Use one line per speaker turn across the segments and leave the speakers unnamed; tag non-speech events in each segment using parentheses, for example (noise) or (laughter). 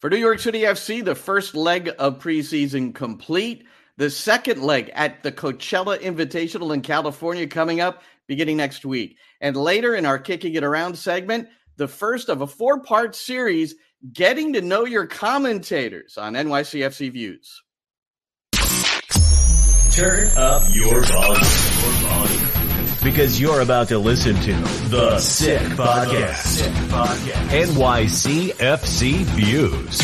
For New York City FC, the first leg of preseason complete. The second leg at the Coachella Invitational in California coming up beginning next week. And later in our Kicking It Around segment, the first of a four part series getting to know your commentators on NYCFC Views.
Turn up your volume. Your volume because you're about to listen to The Sick Podcast. Sick Podcast. NYCFC Views.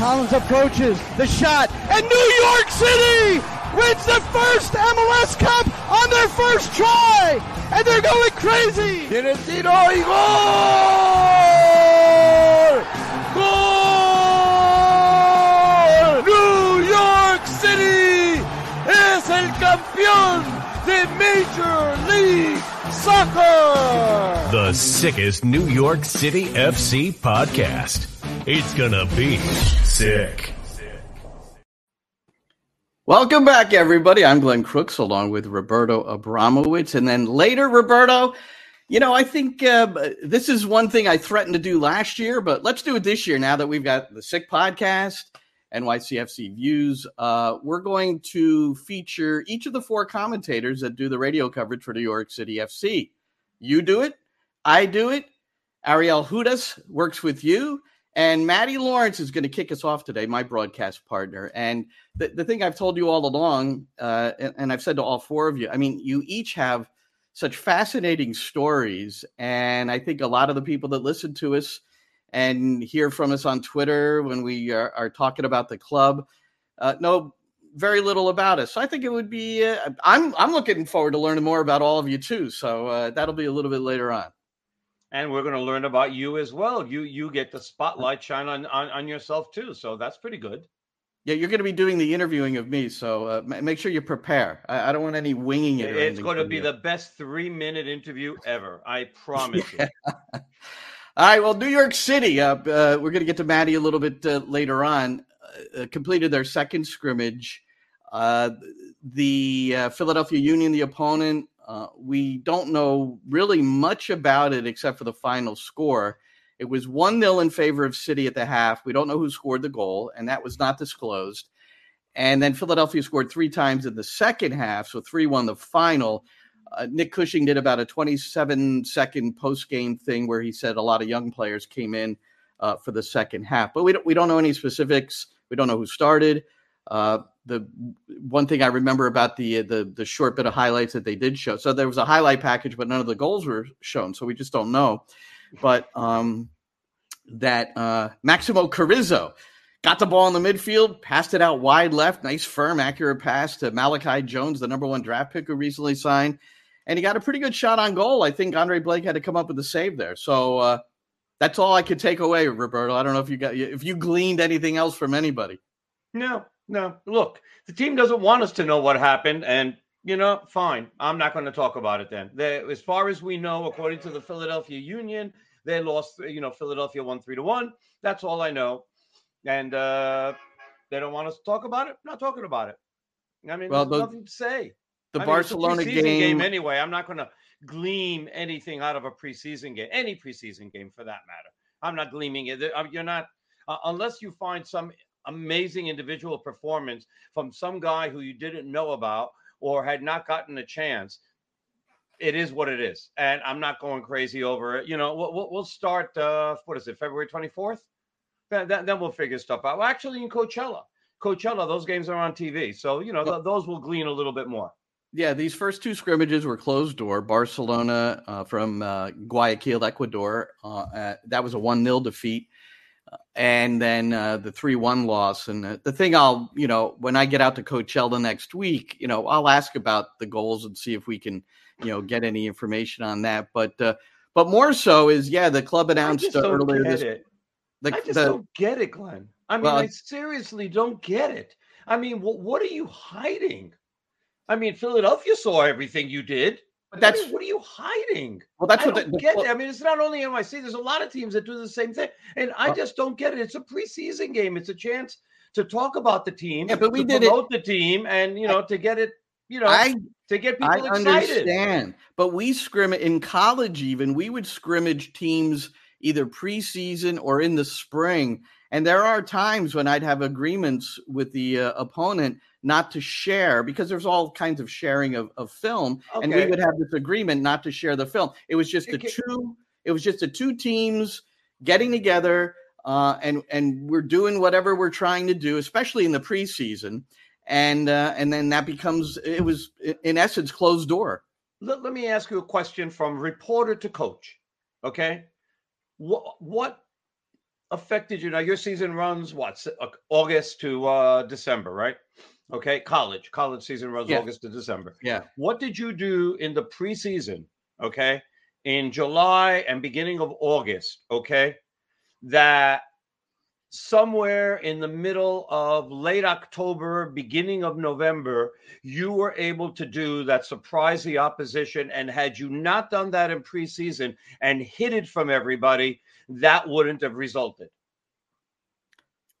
Callens approaches the shot, and New York City wins the first MLS Cup on their first try, and they're going crazy.
Tiene tiro y gol! Gol! New York City es el campeón the Major League Soccer.
The sickest New York City FC podcast. It's gonna be sick.
Welcome back, everybody. I'm Glenn Crooks along with Roberto Abramowitz. And then later, Roberto, you know, I think uh, this is one thing I threatened to do last year, but let's do it this year now that we've got the Sick podcast NYCFC Views. Uh, we're going to feature each of the four commentators that do the radio coverage for New York City FC. You do it, I do it. Ariel Hudas works with you, and Matty Lawrence is going to kick us off today, my broadcast partner. And the, the thing I've told you all along, uh, and, and I've said to all four of you, I mean, you each have such fascinating stories. And I think a lot of the people that listen to us and hear from us on Twitter when we are, are talking about the club. Uh, know very little about us. So I think it would be. Uh, I'm I'm looking forward to learning more about all of you too. So uh, that'll be a little bit later on.
And we're going to learn about you as well. You you get the spotlight shine on on, on yourself too. So that's pretty good.
Yeah, you're going to be doing the interviewing of me, so uh, make sure you prepare. I, I, don't want any winging it.
It's going to be you. the best three minute interview ever. I promise yeah. you. (laughs)
All right. Well, New York City. Uh, uh, we're going to get to Matty a little bit uh, later on. Uh, completed their second scrimmage. Uh, the uh, Philadelphia Union, the opponent. we don't know really much about it except for the final score. It was 1 0 in favor of City at the half. We don't know who scored the goal, and that was not disclosed. And then Philadelphia scored three times in the second half, so 3 1 the final. Uh, Nick Cushing did about a 27 second post game thing where he said a lot of young players came in uh, for the second half, but we don't we don't know any specifics. We don't know who started. Uh, the one thing I remember about the the the short bit of highlights that they did show, so there was a highlight package, but none of the goals were shown, so we just don't know. But um, that uh, Maximo Carrizo got the ball in the midfield, passed it out wide left, nice firm, accurate pass to Malachi Jones, the number one draft pick who recently signed and he got a pretty good shot on goal. I think Andre Blake had to come up with a save there. So uh, that's all I could take away, Roberto. I don't know if you got if you gleaned anything else from anybody.
No, no. Look, the team doesn't want us to know what happened, and you know, fine. I'm not going to talk about it then. They, as far as we know, according to the Philadelphia Union, they lost. You know, Philadelphia won three to one. That's all I know, and uh, they don't want us to talk about it. I'm not talking about it. I mean, well, there's the, nothing to say
the I Barcelona
game.
game.
Anyway, I'm not going to glean anything out of a preseason game, any preseason game for that matter. I'm not gleaming it. Uh, you're not uh, unless you find some amazing individual performance from some guy who you didn't know about or had not gotten a chance. It is what it is, and I'm not going crazy over it. You know, we'll, we'll start. Uh, what is it, February 24th? Then, then, then we'll figure stuff out. Well, actually, in Coachella, Coachella, those games are on TV, so you know th- those will glean a little bit more.
Yeah, these first two scrimmages were closed door. Barcelona uh, from uh, Guayaquil, Ecuador. Uh, that was a 1 0 defeat. Uh, and then uh, the 3 1 loss. And uh, the thing I'll, you know, when I get out to Coachella next week, you know, I'll ask about the goals and see if we can, you know, get any information on that. But, but more so is, yeah, the club announced earlier this.
It. The, I just the, don't get it, Glenn. I mean, well, I seriously don't get it. I mean, what, what are you hiding? I mean, Philadelphia saw everything you did. But that's I mean, what are you hiding? Well, that's I what don't the, get. Well, I mean, it's not only NYC. There's a lot of teams that do the same thing, and I just don't get it. It's a preseason game. It's a chance to talk about the team.
Yeah, but we did
promote it. the team, and you know, to get it. You know, I, to get people excited. I excited.
understand, but we scrimmage in college. Even we would scrimmage teams either preseason or in the spring. And there are times when I'd have agreements with the uh, opponent not to share because there's all kinds of sharing of, of film, okay. and we would have this agreement not to share the film. It was just the two. It was just the two teams getting together, uh, and and we're doing whatever we're trying to do, especially in the preseason, and uh, and then that becomes it was in essence closed door.
Let, let me ask you a question from reporter to coach. Okay, what what affected you? Now your season runs what August to uh, December, right? Okay, college. College season runs yeah. August to December.
Yeah.
What did you do in the preseason? Okay. In July and beginning of August, okay, that somewhere in the middle of late October, beginning of November, you were able to do that surprise the opposition. And had you not done that in preseason and hid it from everybody, that wouldn't have resulted.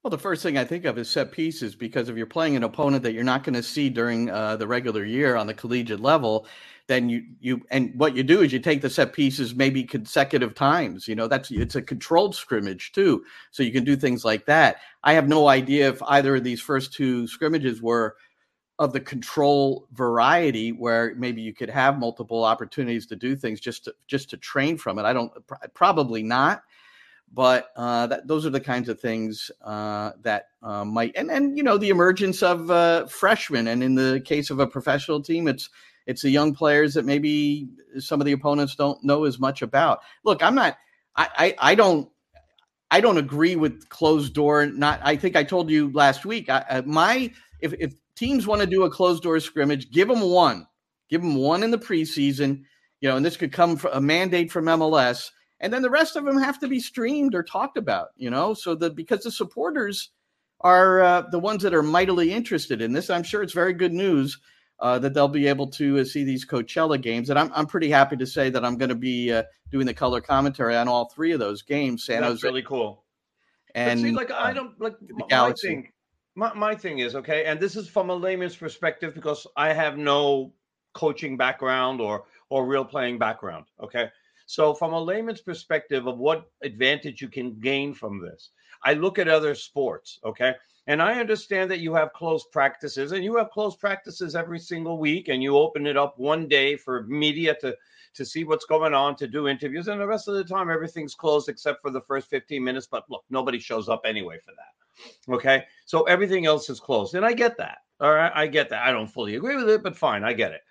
Well, the first thing I think of is set pieces because if you're playing an opponent that you're not going to see during uh, the regular year on the collegiate level, then you you and what you do is you take the set pieces maybe consecutive times. You know that's it's a controlled scrimmage too, so you can do things like that. I have no idea if either of these first two scrimmages were of the control variety where maybe you could have multiple opportunities to do things just to just to train from it. I don't probably not but uh, that, those are the kinds of things uh, that uh, might and and you know the emergence of uh, freshmen. And in the case of a professional team it's it's the young players that maybe some of the opponents don't know as much about. Look i'm not i i, I don't i don't agree with closed door not i think i told you last week I, my if, if teams want to do a closed door scrimmage give them one. Give them one in the preseason. You know and this could come from a mandate from mls and then the rest of them have to be streamed or talked about you know? So the because the supporters are uh, the ones that are mightily interested in this i'm sure it's very good news uh, that they'll be able to uh, see these coachella games. And i'm, I'm pretty happy to say that i'm going to be uh, doing the color commentary on all three of those games
san
That's
jose really cool. And see, like i uh, don't like my thing my, my thing is okay and this is from a layman's perspective because i have no coaching background or or real playing background okay so, from a layman's perspective of what advantage you can gain from this, I look at other sports, okay? And I understand that you have close practices and you have close practices every single week and you open it up one day for media to to see what's going on, to do interviews, and the rest of the time everything's closed except for the first 15 minutes. But look, nobody shows up anyway for that. Okay. So everything else is closed. And I get that. All right. I get that. I don't fully agree with it, but fine, I get it.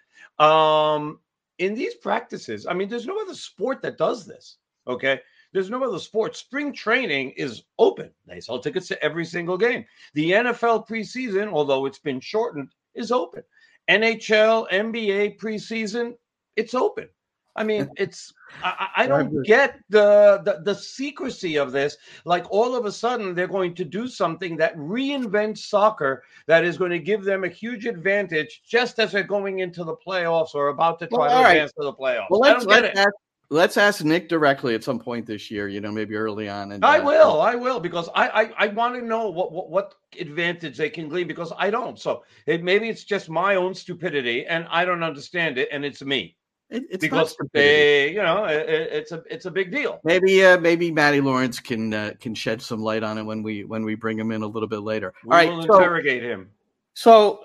Um, in these practices, I mean, there's no other sport that does this. Okay. There's no other sport. Spring training is open. They sell tickets to every single game. The NFL preseason, although it's been shortened, is open. NHL, NBA preseason, it's open. I mean, it's I, I don't get the, the, the secrecy of this. Like all of a sudden, they're going to do something that reinvents soccer that is going to give them a huge advantage just as they're going into the playoffs or about to try well, to right. advance to the playoffs. Well, let's,
let's ask, let's ask Nick directly at some point this year. You know, maybe early on.
And I uh, will, I will, because I I, I want to know what, what what advantage they can glean because I don't. So it, maybe it's just my own stupidity and I don't understand it, and it's me.
It, it's
because they, you know, it, it's a it's a big deal.
Maybe uh, maybe Matty Lawrence can uh, can shed some light on it when we when we bring him in a little bit later.
We All right, will so, interrogate him.
So,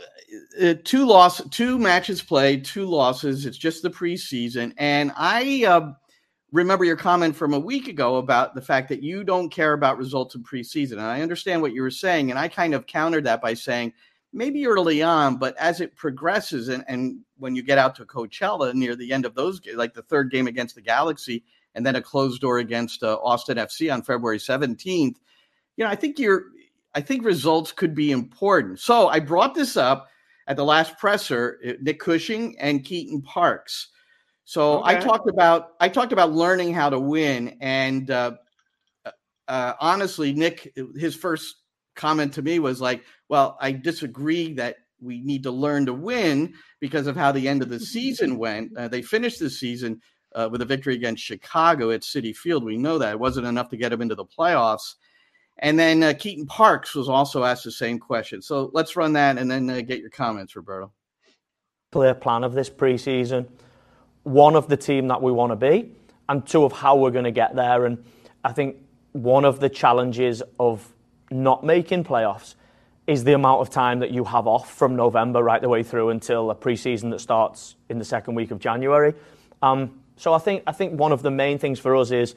uh, two loss, two matches played, two losses. It's just the preseason, and I uh, remember your comment from a week ago about the fact that you don't care about results in preseason, and I understand what you were saying, and I kind of countered that by saying maybe early on, but as it progresses, and, and when you get out to Coachella near the end of those, like the third game against the Galaxy, and then a closed door against uh, Austin FC on February 17th, you know, I think you're, I think results could be important. So I brought this up at the last presser, uh, Nick Cushing and Keaton Parks. So okay. I talked about I talked about learning how to win, and uh, uh, honestly, Nick, his first comment to me was like, well, I disagree that we need to learn to win because of how the end of the season (laughs) went. Uh, they finished the season uh, with a victory against Chicago at City Field. We know that it wasn't enough to get them into the playoffs. And then uh, Keaton Parks was also asked the same question. So let's run that and then uh, get your comments, Roberto.
Clear plan of this preseason. One of the team that we want to be, and two of how we're going to get there. And I think one of the challenges of not making playoffs is the amount of time that you have off from November right the way through until a preseason that starts in the second week of January. Um, so I think I think one of the main things for us is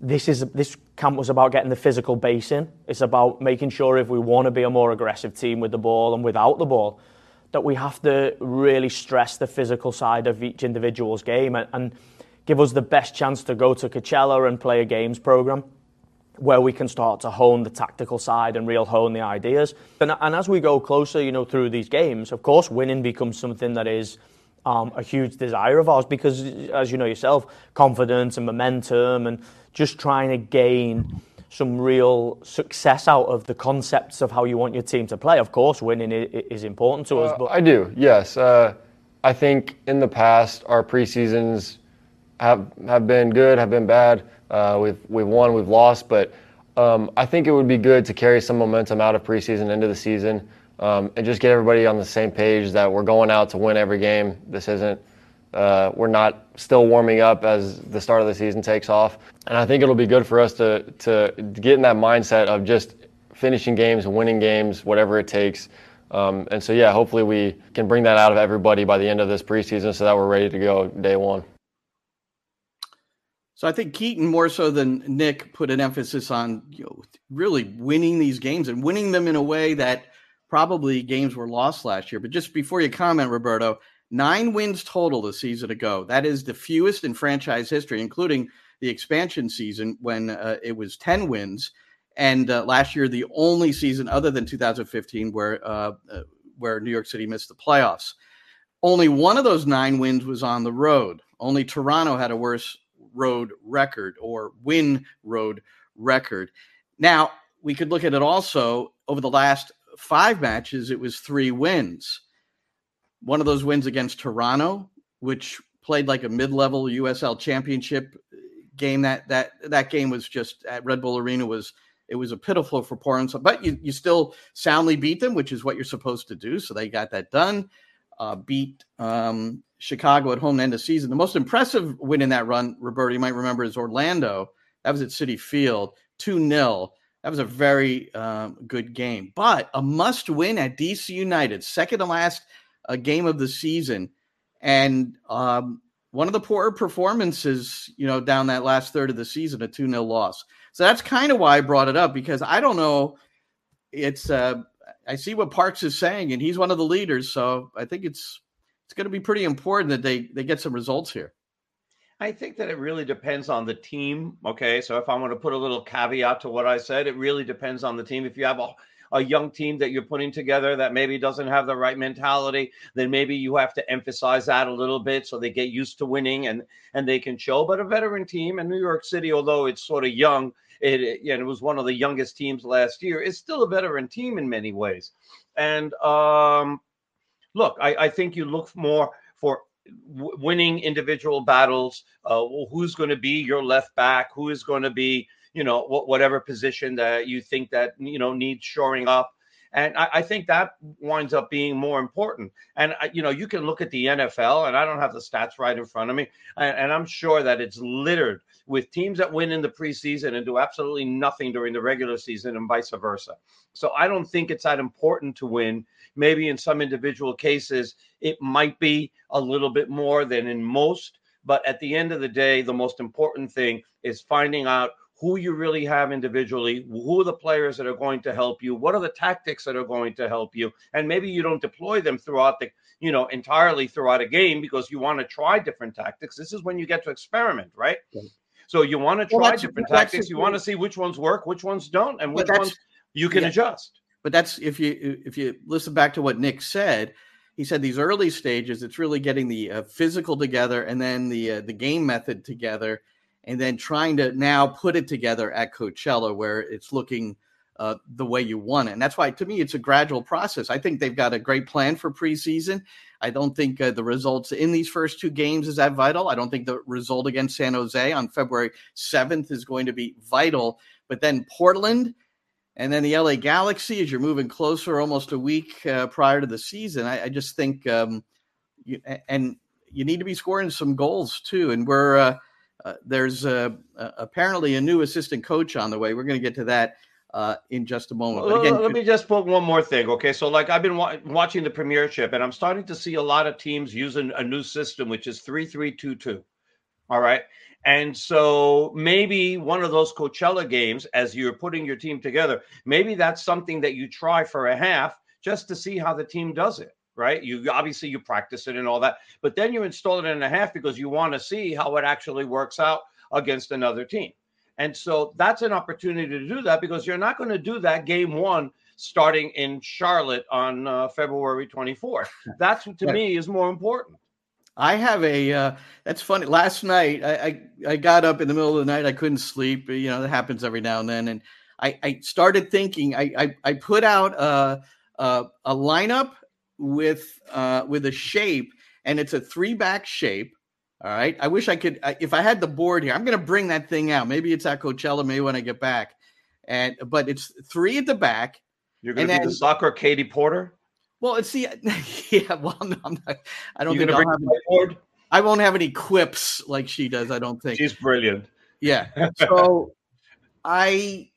this is this camp was about getting the physical base in. It's about making sure if we want to be a more aggressive team with the ball and without the ball, that we have to really stress the physical side of each individual's game and, and give us the best chance to go to Coachella and play a games program where we can start to hone the tactical side and real hone the ideas. And, and as we go closer, you know, through these games, of course, winning becomes something that is um, a huge desire of ours because, as you know yourself, confidence and momentum and just trying to gain some real success out of the concepts of how you want your team to play. Of course, winning is important to us.
But I do, yes. Uh, I think in the past our preseasons have have been good, have been bad. Uh, we've we've won, we've lost, but um, I think it would be good to carry some momentum out of preseason into the season um, and just get everybody on the same page that we're going out to win every game. This isn't. Uh, we're not still warming up as the start of the season takes off, and I think it'll be good for us to to get in that mindset of just finishing games, winning games, whatever it takes. Um, and so, yeah, hopefully we can bring that out of everybody by the end of this preseason so that we're ready to go day one.
So I think Keaton more so than Nick put an emphasis on you know really winning these games and winning them in a way that probably games were lost last year. But just before you comment, Roberto, nine wins total the season ago. That is the fewest in franchise history, including the expansion season when uh, it was ten wins, and uh, last year the only season other than 2015 where uh, uh, where New York City missed the playoffs. Only one of those nine wins was on the road. Only Toronto had a worse road record or win road record. Now, we could look at it also over the last five matches, it was three wins. One of those wins against Toronto, which played like a mid-level USL championship game. That that that game was just at Red Bull Arena was it was a pitiful for performance, but you, you still soundly beat them, which is what you're supposed to do. So they got that done. Uh, beat um, Chicago at home to end the season. The most impressive win in that run, Roberto, you might remember, is Orlando. That was at City Field, 2 0. That was a very um, good game, but a must win at DC United, second to last uh, game of the season. And um, one of the poorer performances, you know, down that last third of the season, a 2 0 loss. So that's kind of why I brought it up because I don't know. It's, uh, I see what Parks is saying, and he's one of the leaders. So I think it's it's going to be pretty important that they they get some results here.
I think that it really depends on the team. Okay, so if I want to put a little caveat to what I said, it really depends on the team. If you have a a young team that you're putting together that maybe doesn't have the right mentality, then maybe you have to emphasize that a little bit so they get used to winning and and they can show. But a veteran team in New York City, although it's sort of young, it, it you know, it was one of the youngest teams last year. It's still a veteran team in many ways, and um, look, I, I think you look more for w- winning individual battles. Uh, who's going to be your left back? Who is going to be, you know, wh- whatever position that you think that you know needs shoring up. And I, I, think that winds up being more important. And you know, you can look at the NFL, and I don't have the stats right in front of me, and, and I'm sure that it's littered with teams that win in the preseason and do absolutely nothing during the regular season, and vice versa. So I don't think it's that important to win. Maybe in some individual cases, it might be a little bit more than in most. But at the end of the day, the most important thing is finding out who you really have individually, who are the players that are going to help you, what are the tactics that are going to help you, and maybe you don't deploy them throughout the, you know, entirely throughout a game because you want to try different tactics. This is when you get to experiment, right? So you want to try well, different tactics. You want to see which ones work, which ones don't, and which ones you can yeah. adjust.
But that's if you if you listen back to what Nick said. He said these early stages, it's really getting the uh, physical together and then the uh, the game method together and then trying to now put it together at Coachella where it's looking uh, the way you want it. And that's why, to me, it's a gradual process. I think they've got a great plan for preseason. I don't think uh, the results in these first two games is that vital. I don't think the result against San Jose on February 7th is going to be vital. But then Portland and then the LA Galaxy, as you're moving closer almost a week uh, prior to the season, I, I just think, um, you, and you need to be scoring some goals too. And we're, uh, uh, there's apparently a new assistant coach on the way. We're going to get to that uh, in just a moment.
Again, let me just put one more thing. Okay, so like I've been wa- watching the Premiership, and I'm starting to see a lot of teams using a new system, which is three three two two. All right. And so maybe one of those Coachella games, as you're putting your team together, maybe that's something that you try for a half just to see how the team does it. Right. You obviously you practice it and all that, but then you install it in a half because you want to see how it actually works out against another team. And so that's an opportunity to do that because you're not going to do that game one starting in Charlotte on uh, February 24th. That's to me is more important.
I have a. Uh, that's funny. Last night, I, I, I got up in the middle of the night. I couldn't sleep. You know that happens every now and then. And I, I started thinking. I, I, I put out a, a, a lineup with uh, with a shape, and it's a three back shape. All right. I wish I could. If I had the board here, I'm going to bring that thing out. Maybe it's at Coachella. Maybe when I get back. And but it's three at the back.
You're going to be then, the soccer Katie Porter.
Well, it's (laughs) the yeah. Well, I'm not, I don't think I'll have any, I won't have any quips like she does. I don't think
she's brilliant.
Yeah. (laughs) So I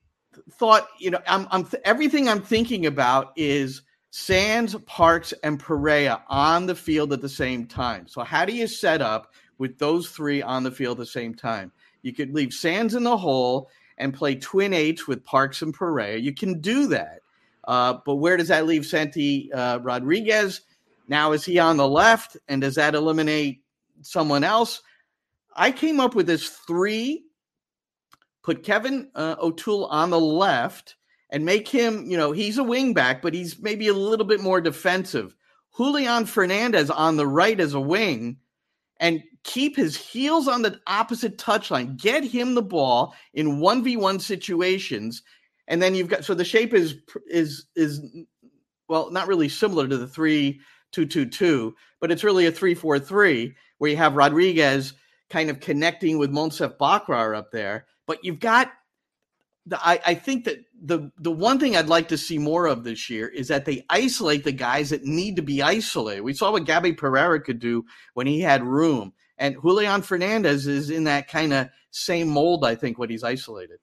thought, you know, I'm, I'm everything I'm thinking about is Sands, Parks, and Perea on the field at the same time. So how do you set up with those three on the field at the same time? You could leave Sands in the hole and play twin eights with Parks and Perea. You can do that. Uh, but where does that leave Santi uh, Rodriguez? Now, is he on the left? And does that eliminate someone else? I came up with this three put Kevin uh, O'Toole on the left and make him, you know, he's a wingback, but he's maybe a little bit more defensive. Julian Fernandez on the right as a wing and keep his heels on the opposite touchline. Get him the ball in 1v1 situations and then you've got so the shape is is is well not really similar to the three two two two, but it's really a three four three where you have Rodriguez kind of connecting with Monsef Bakrar up there. But you've got the, I, I think that the the one thing I'd like to see more of this year is that they isolate the guys that need to be isolated. We saw what Gabby Pereira could do when he had room. And Julian Fernandez is in that kind of same mold, I think, when he's isolated.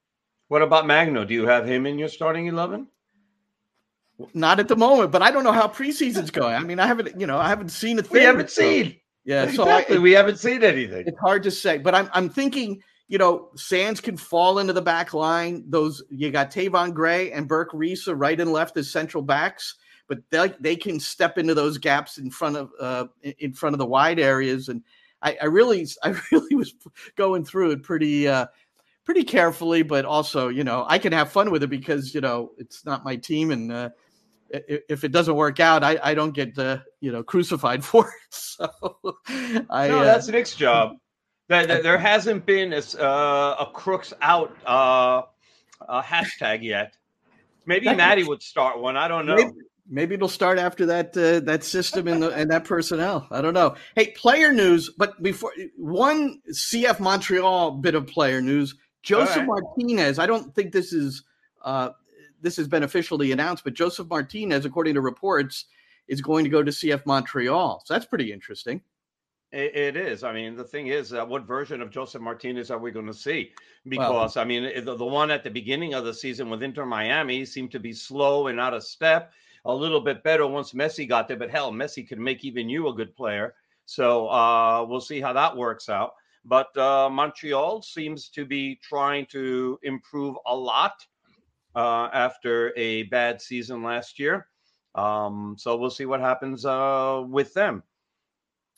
What about Magno? Do you have him in your starting eleven?
Not at the moment, but I don't know how preseason's (laughs) going. I mean, I haven't, you know, I haven't seen a thing.
We haven't so, seen.
Yeah,
exactly.
so
I, we haven't seen anything.
It's hard to say, but I'm I'm thinking, you know, Sands can fall into the back line. Those you got Tayvon Gray and Birk Risa right and left as central backs, but they they can step into those gaps in front of uh in front of the wide areas. And I, I really (laughs) I really was going through it pretty uh pretty carefully, but also, you know, I can have fun with it because, you know, it's not my team. And uh, if it doesn't work out, I, I don't get, uh, you know, crucified (laughs) for it. So
I, no, uh, that's uh, Nick's job. (laughs) That, there hasn't been a, uh, a crooks out uh, a hashtag yet. Maybe Matty would start one. I don't know.
Maybe, maybe it'll start after that uh, that system and, the, and that personnel. I don't know. Hey, player news. But before one CF Montreal bit of player news. Josef right. Martinez, I don't think this is uh, this has been officially announced, but Josef Martinez, according to reports, is going to go to CF Montreal. So that's pretty interesting.
it, it is. I mean, the thing is, uh, what version of Josef Martinez are we going to see? Because well, I mean, the, the one at the beginning of the season with Inter Miami seemed to be slow and out of step. A little bit better once Messi got there, but hell, Messi could make even you a good player. So uh, we'll see how that works out. But uh, Montreal seems to be trying to improve a lot uh, after a bad season last year. Um, so we'll see what happens uh, with them.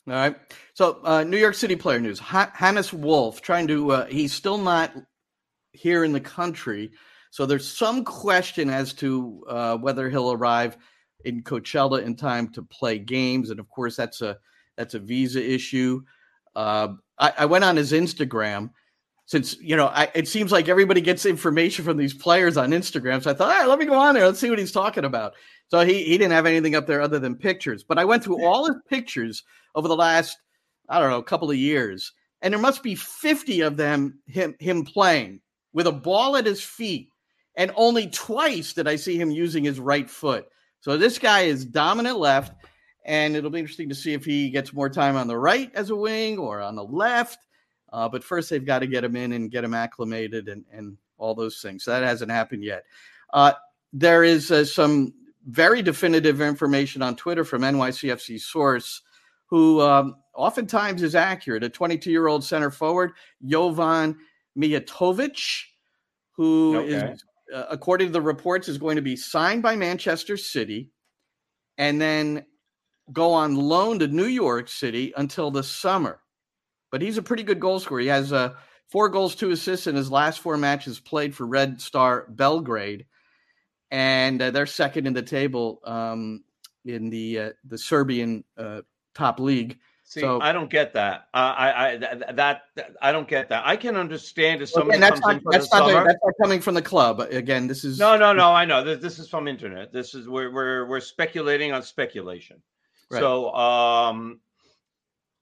All right. So uh, New York City player news: H- Hannes Wolf trying to. Uh, he's still not here in the country, so there's some question as to uh, whether he'll arrive in Coachella in time to play games, and of course that's a that's a visa issue. Uh, I, I, went on his Instagram since you know I, it seems like everybody gets information from these players on Instagram. So I thought, all right, let me go on there. Let's see what he's talking about. So he he didn't have anything up there other than pictures. But I went through all his pictures over the last I don't know a couple of years, and there must be fifty of them him him playing with a ball at his feet, and only twice did I see him using his right foot. So this guy is dominant left and it'll be interesting to see if he gets more time on the right as a wing or on the left. Uh, but first, they've got to get him in and get him acclimated and, and all those things. So that hasn't happened yet. Uh, there is uh, some very definitive information on Twitter from NYCFC source who um, oftentimes is accurate. A 22 year old center forward, Jovan Mijatovic, who okay. is, uh, according to the reports, is going to be signed by Manchester City and then go on loan to New York City until the summer. But he's a pretty good goal scorer. He has uh, four goals, two assists in his last four matches played for Red Star Belgrade, and uh, they're second in the table um, in the uh, the Serbian uh, top league.
See, so, I don't get that. Uh, I, I that, that, I don't get that. I can understand if somebody
that's
comes
not, that's, not that's not coming from the club. Again, this is
no, no, no. I know this, this is from internet. This is we're we're we're speculating on speculation. Right. So um,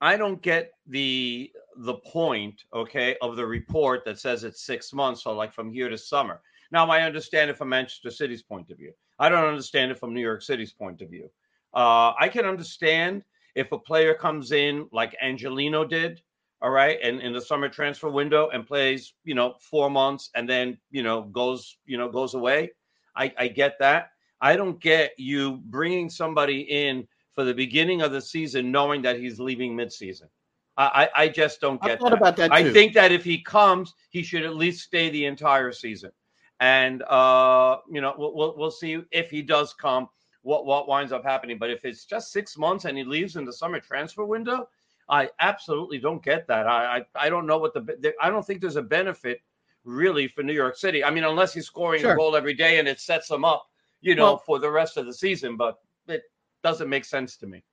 I don't get the the point, okay, of the report that says it's six months, so like from here to summer. Now I understand it from Manchester City's point of view. I don't understand it from New York City's point of view. Uh, I can understand if a player comes in like Angelino did, all right, and in the summer transfer window and plays, you know, four months and then, you know, goes, you know, goes away. I, I get that. I don't get you bringing somebody in for the beginning of the season knowing that he's leaving midseason. I, I just don't get
that. About that
I think that if he comes, he should at least stay the entire season. And uh, you know, we'll, we'll, we'll see if he does come what what winds up happening. But if it's just six months and he leaves in the summer transfer window, I absolutely don't get that. I I, I don't know what the I don't think there's a benefit really for New York City. I mean, unless he's scoring sure. a goal every day and it sets him up, you know, well, for the rest of the season. But it doesn't make sense to me.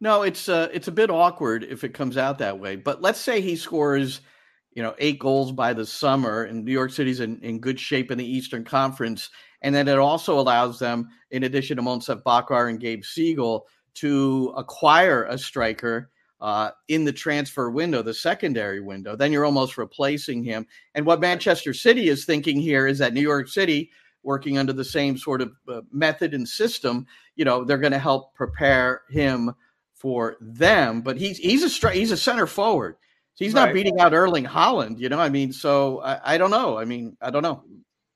No, it's uh, it's a bit awkward if it comes out that way. But let's say he scores, you know, eight goals by the summer, and New York City's in, in good shape in the Eastern Conference, and then it also allows them, in addition to Monsef Bakrar and Gabe Segal, to acquire a striker uh, in the transfer window, the secondary window. Then you're almost replacing him. And what Manchester City is thinking here is that New York City, working under the same sort of uh, method and system, you know, they're going to help prepare him for them. But he's he's a he's a center forward. He's not right. beating out Erling Haaland, you know. I mean, so I, I don't know. I mean, I don't know.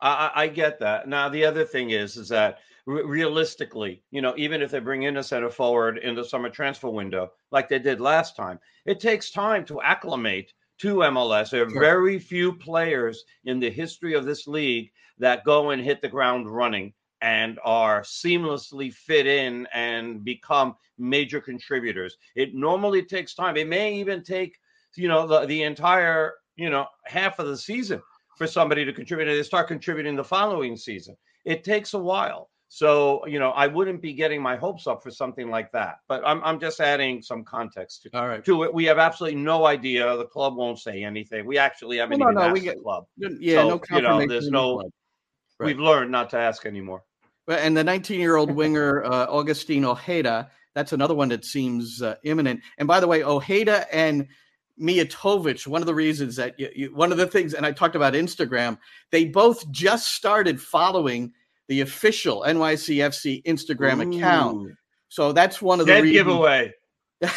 I, I get that. Now the other thing is, is that realistically, you know, even if they bring in a center forward in the summer transfer window, like they did last time, it takes time to acclimate to MLS. There are very few players in the history of this league that go and hit the ground running and are seamlessly fit in and become major contributors. It normally takes time. It may even take, you know, the, the entire, you know, half of the season for somebody to contribute and they start contributing the following season. It takes a while. So, you know, I wouldn't be getting my hopes up for something like that. But I'm, I'm just adding some context to,
All right.
to it. We have absolutely no idea. The club won't say anything. We actually haven't well, no, even no, asked get, the club.
Yeah, so, no
you know, there's no. Right. We've learned not to ask anymore.
And the 19 year old (laughs) winger uh, Augustine Ojeda, that's another one that seems uh, imminent. And by the way, Ojeda and Mijatovic, one of the reasons that you, you, one of the things, and I talked about Instagram, they both just started following the official NYCFC Instagram Ooh. account. So that's one of the
reasons. giveaway. (laughs) (laughs)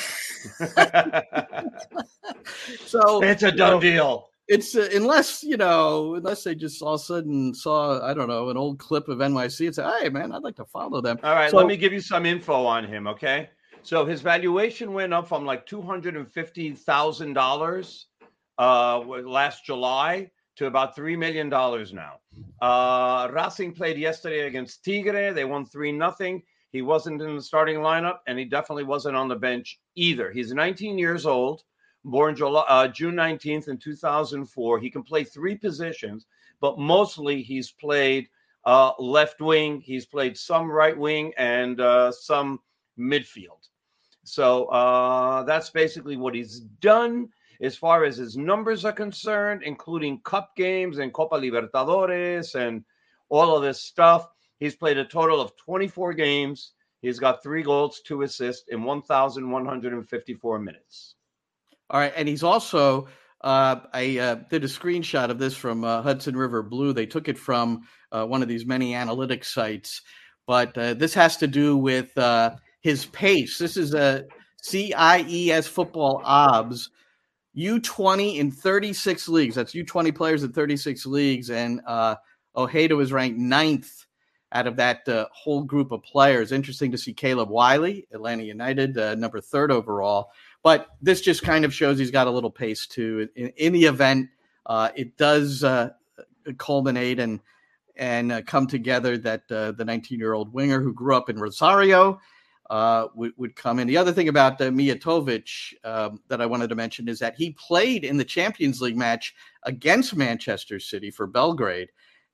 so
it's a done you know, deal.
It's uh, unless you know, unless they just all of a sudden saw I don't know an old clip of NYC and say, "Hey, man, I'd like to follow them."
All right, so, let me give you some info on him. Okay, so his valuation went up from like two hundred and fifty thousand uh, dollars last July to about three million dollars now. Uh, Racing played yesterday against Tigre. They won three nothing. He wasn't in the starting lineup, and he definitely wasn't on the bench either. He's 19 years old, born July, uh, June 19th in 2004. He can play three positions, but mostly he's played uh, left wing. He's played some right wing and uh, some midfield. So uh, that's basically what he's done as far as his numbers are concerned, including cup games and Copa Libertadores and all of this stuff. He's played a total of 24 games. He's got three goals, two assists in 1,154 minutes.
All right. And he's also, uh, I uh, did a screenshot of this from uh, Hudson River Blue. They took it from uh, one of these many analytics sites. But uh, this has to do with uh, his pace. This is a CIES football obs U20 in 36 leagues. That's U20 players in 36 leagues. And Ojeda was ranked ninth out of that whole group of players. Interesting to see Caleb Wiley, Atlanta United, number third overall. But this just kind of shows he's got a little pace too. In, in the event, uh, it does uh, culminate and and uh, come together that uh, the 19 year old winger who grew up in Rosario uh, would, would come in. The other thing about uh, Mijatovic um, that I wanted to mention is that he played in the Champions League match against Manchester City for Belgrade,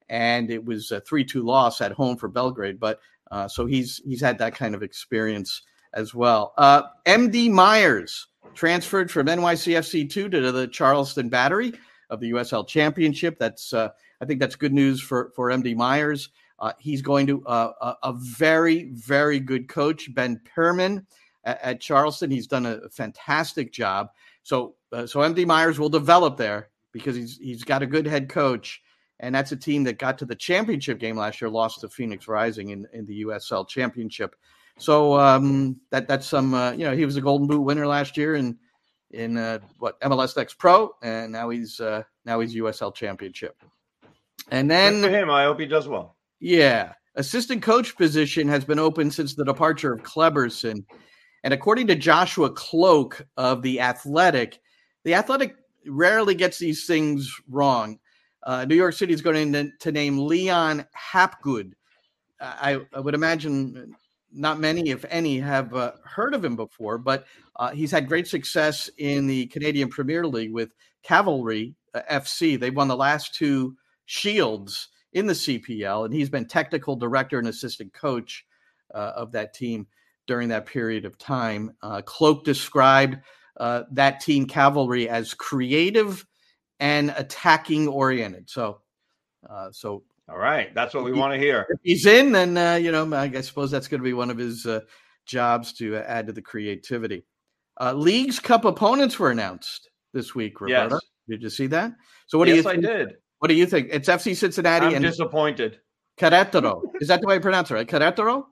and it was a 3 2 loss at home for Belgrade. But so he's he's had that kind of experience as well. Uh, MD Myers transferred from NYCFC 2 to the Charleston Battery of the USL Championship. That's uh, I think that's good news for for MD Myers. Uh, he's going to uh, a, a, very, very good coach, Ben Pirmann at, at, Charleston. He's done a fantastic job. So, uh, so MD Myers will develop there because he's he's got a good head coach, and that's a team that got to the championship game last year, lost to Phoenix Rising in, in the USL Championship. So um, that that's some uh, you know he was a Golden Boot winner last year in in uh, what MLS Next Pro, and now he's uh, now he's USL Championship. And then
Good for him, I hope he does well.
Yeah. Assistant coach position has been open since the departure of Kleberson. And according to Joshua Kloke of The Athletic, The Athletic rarely gets these things wrong. Uh, New York City is going to, to name Leon Hapgood. I, I, would imagine not many, if any, have uh, heard of him before, but uh, he's had great success in the Canadian Premier League with Cavalry uh, FC. They've won the last two shields in the CPL, and he's been technical director and assistant coach uh, of that team during that period of time. Uh, Kloke described uh, that team cavalry as creative and attacking oriented. So, so
all right, that's what we want to hear.
If he's in, then uh, you know, I suppose that's going to be one of his uh, jobs to add to the creativity. Leagues Cup opponents were announced this week. Roberto, yes. did you see that?
So, what yes, do you? Think? I did.
What do you think? It's FC Cincinnati.
I'm and disappointed.
Querétaro. (laughs) Is that the way you pronounce it, right? Querétaro?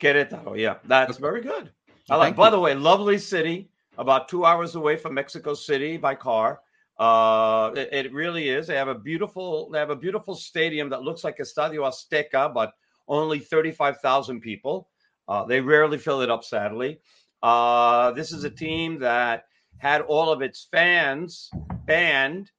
Querétaro, yeah. That's very good. I like, by the way, lovely city, about two hours away from Mexico City by car. Uh, it, it, really is. They have a beautiful, they have a beautiful stadium that looks like Estadio Azteca, but only 35,000 people. Uh, they rarely fill it up, sadly. Uh, this is a team that had all of its fans banned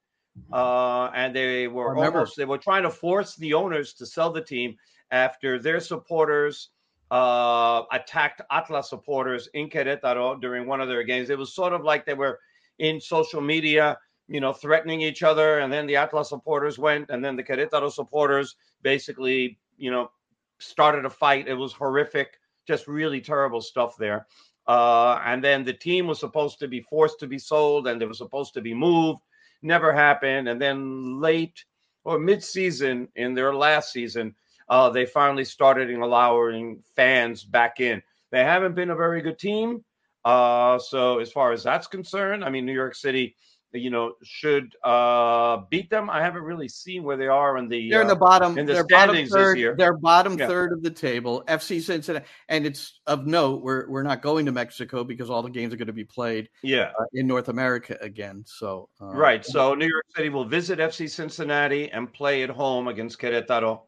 uh, and they were almost they were trying to force the owners to sell the team after their supporters uh, attacked Atlas supporters in Querétaro during one of their games. It was sort of like they were in social media, you know, threatening each other, and then the Atlas supporters went, and then the Querétaro supporters basically, you know, started a fight. It was horrific, just really terrible stuff there. Uh, and then the team was supposed to be forced to be sold, and they were supposed to be moved never happened. And then late or mid-season in their last season, uh, they finally started allowing fans back in. They haven't been a very good team. Uh, so as far as that's concerned, I mean, New York City you know, should uh, beat them. I haven't really seen where they are in the.
They're in the uh, bottom. In the they're standings bottom third, this year. They're bottom yeah. third of the table. FC Cincinnati, and it's of note we're we're not going to Mexico because all the games are going to be played.
Yeah.
Uh, in North America again. So.
Uh, right. So New York City will visit FC Cincinnati and play at home against Querétaro,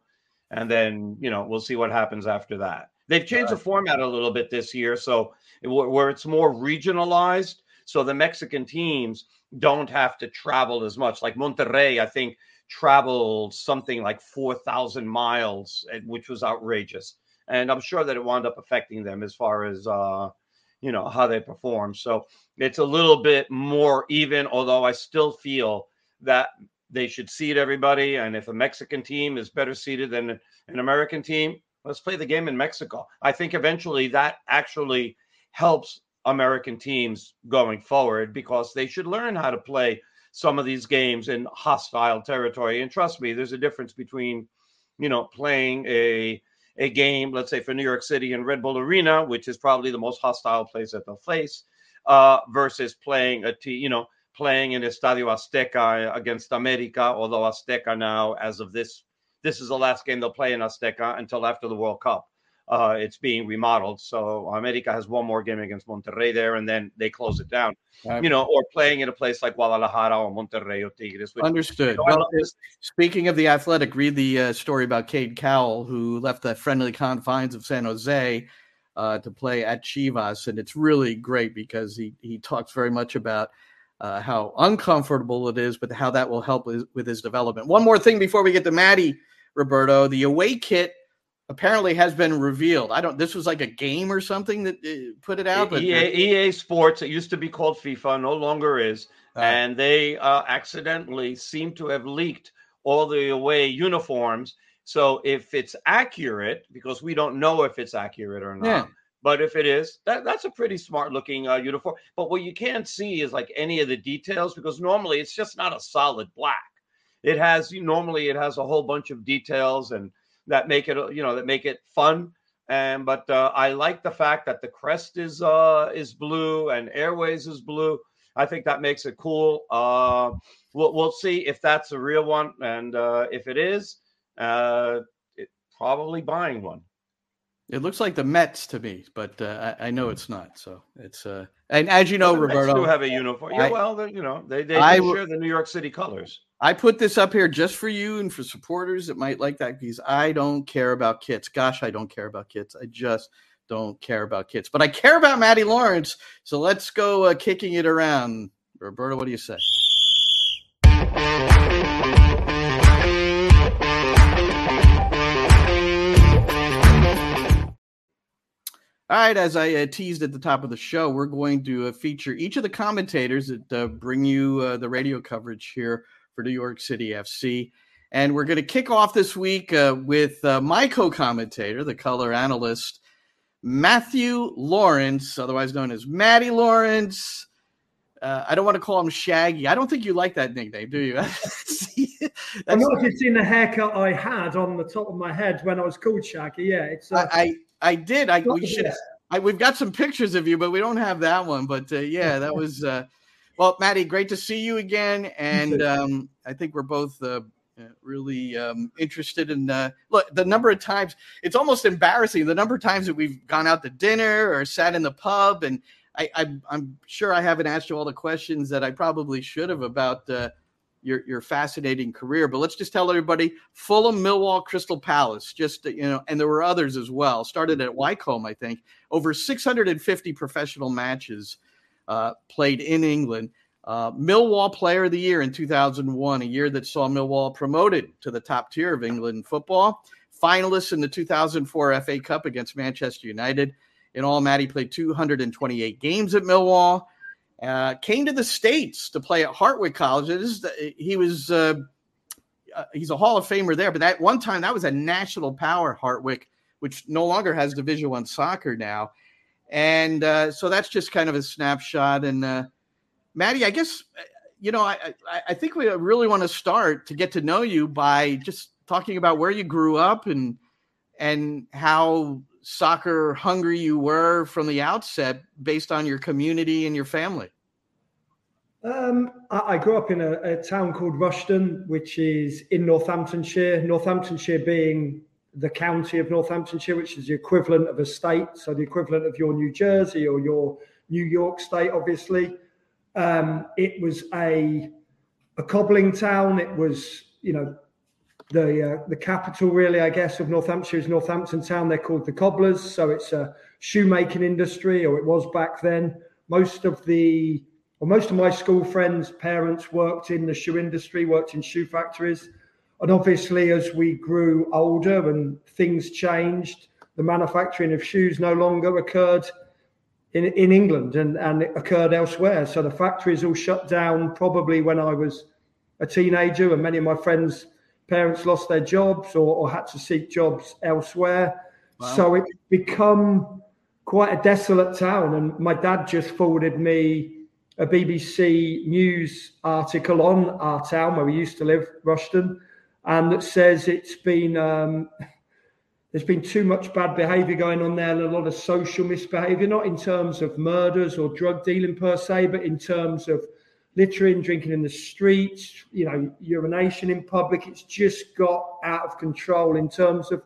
and then you know we'll see what happens after that. They've changed the format a little bit this year, so where it's more regionalized. So the Mexican teams don't have to travel as much. Like Monterrey, I think traveled something like 4,000 miles, eh, which was outrageous. And I'm sure that it wound up affecting them as far as, uh, you know, how they perform. So it's a little bit more even, although I still feel that they should seed everybody. And if a Mexican team is better seated than an American team, let's play the game in Mexico. I think eventually that actually helps American teams going forward because they should learn how to play some of these games in hostile territory. And trust me, there's a difference between, you know, playing a a game, let's say for New York City and Red Bull Arena, which is probably the most hostile place that they'll face, uh, versus playing a team, you know, playing in Estadio Azteca against America. Although Azteca now, as of this, this is the last game they'll play in Azteca until after the World Cup. Uh, it's being remodeled. So America has one more game against Monterrey there, and then they close it down.
Right.
You know, or playing in a place like Guadalajara or Monterrey or Tigres. which-
Understood.
you know,
Well, Speaking of the athletic, read the uh, story about Cade Cowell, who left the friendly confines of San Jose uh, to play at Chivas, and it's really great because he he talks very much about uh, how uncomfortable it is, but how that will help with, with his development. One more thing before we get to Matty, Roberto, the away kit apparently has been revealed. I don't. This was like a game or something that uh, put it out, but
EA, EA Sports, it used to be called FIFA, no longer is. and they uh, accidentally seem to have leaked all the away uniforms. So if it's accurate, because we don't know if it's accurate or not,
Yeah.
but if it is, that, that's a pretty smart looking uh, uniform. But what you can't see is like any of the details because normally it's just not a solid black. It has normally it has a whole bunch of details and that make it you know that make it fun. And but uh, I like the fact that the crest is uh, is blue and Airways is blue. I think that makes it cool. Uh, we'll we'll see if that's a real one, and uh, if it is, uh, it, probably buying one.
It looks like the Mets to me, but uh, I, I know it's not. So it's uh, and as you know,
Mets
Roberto,
do have a uniform. Yeah,
I-
well, you know, they they
I
share the New York City colors.
I put this up here just for you and for supporters that might like that because I don't care about kits. Gosh, I don't care about kits. I just don't care about kits. But I care about Matty Lawrence. So let's go uh, kicking it around. Roberto, what do you say? All right, as I uh, teased at the top of the show, we're going to uh, feature each of the commentators that uh, bring you uh, the radio coverage here for New York City FC. And we're going to kick off this week uh, with uh, my co commentator, the color analyst, Matthew Lawrence, otherwise known as Matty Lawrence. Uh, I don't want to call him Shaggy. I don't think you like that nickname, do you?
I'm not if you've seen the haircut I had on the top of my head when I was called Shaggy. Yeah, it's. Uh,
I, I I did. I we should. I, we've got some pictures of you, but we don't have that one. But uh, yeah, that was uh, well, Matty. Great to see you again, and um, I think we're both uh, uh, really um, interested in. Uh, look, the number of times it's almost embarrassing. The number of times that we've gone out to dinner or sat in the pub, and I, I'm sure I haven't asked you all the questions that I probably should have about. Uh, your, your fascinating career, but let's just tell everybody: Fulham, Millwall, Crystal Palace. Just you know, and there were others as well. Started at Wycombe, I think over 650 professional matches uh, played in England. Uh, Millwall Player of the Year in 2001, a year that saw Millwall promoted to the top tier of England football. Finalists in the 2004 FA Cup against Manchester United. In all, Matty played 228 games at Millwall. Uh, came to the states to play at Hartwick College. He was uh, uh, he's a Hall of Famer there, but that one time that was a national power Hartwick which no longer has Division One soccer now. And uh, so that's just kind of a snapshot. And uh, Matty, I guess you know, I, I, I think we really want to start to get to know you by just talking about where you grew up and and how soccer hungry you were from the outset, based on your community and your family.
Um, I, I grew up in a, a town called Rushden, which is in Northamptonshire. Northamptonshire being the county of Northamptonshire, which is the equivalent of a state, so the equivalent of your New Jersey or your New York state, obviously. Um, it was a a cobbling town. It was, you know, the uh, the capital, really, I guess, of Northamptonshire is Northampton Town. They're called the Cobblers, so it's a shoemaking industry, or it was back then. Most of the, or most of my school friends' parents worked in the shoe industry, worked in shoe factories, and obviously, as we grew older and things changed, the manufacturing of shoes no longer occurred in, in England and, and it occurred elsewhere. So the factories all shut down probably when I was a teenager, and many of my friends' parents lost their jobs or, or had to seek jobs elsewhere.
Wow.
So it's become quite a desolate town. And my dad just forwarded me a BBC News article on our town where we used to live, Rushden, and that says it's been um, there's been too much bad behaviour going on there, and a lot of social misbehaviour, not in terms of murders or drug dealing per se, but in terms of littering, drinking in the streets, you know, urination in public. It's just got out of control in terms of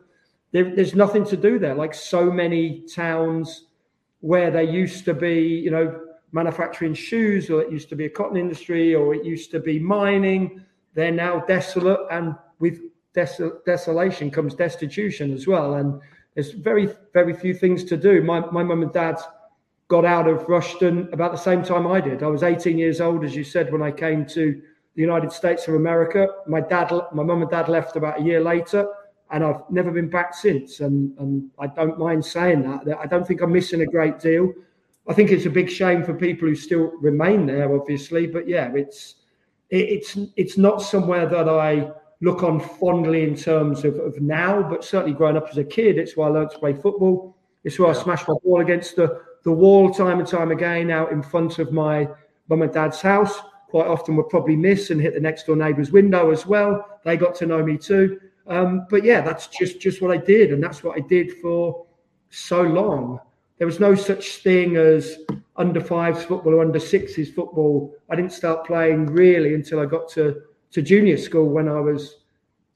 there, there's nothing to do there. Like so many towns where there used to be, you know, manufacturing shoes, or it used to be a cotton industry, or it used to be mining. They're now desolate, and with des- desolation comes destitution as well. And there's very, very few things to do. My my mum and dad got out of Rushden about the same time I did. I was 18 years old, as you said, when I came to the United States of America. My dad, my mum and dad left about a year later, and I've never been back since. And and I don't mind saying that. I don't think I'm missing a great deal. I think it's a big shame for people who still remain there, obviously. But yeah, it's it's it's not somewhere that I look on fondly in terms of, of now, but certainly growing up as a kid, it's where I learned to play football. It's where. I smashed my ball against the, the wall time and time again out in front of my mum and dad's house. Quite often would probably miss and hit the next door neighbour's window as well. They got to know me too. Um, but yeah, that's just just what I did, and that's what I did for so long. There was no such thing as under fives football or under sixes football. I didn't start playing really until I got to to junior school when I was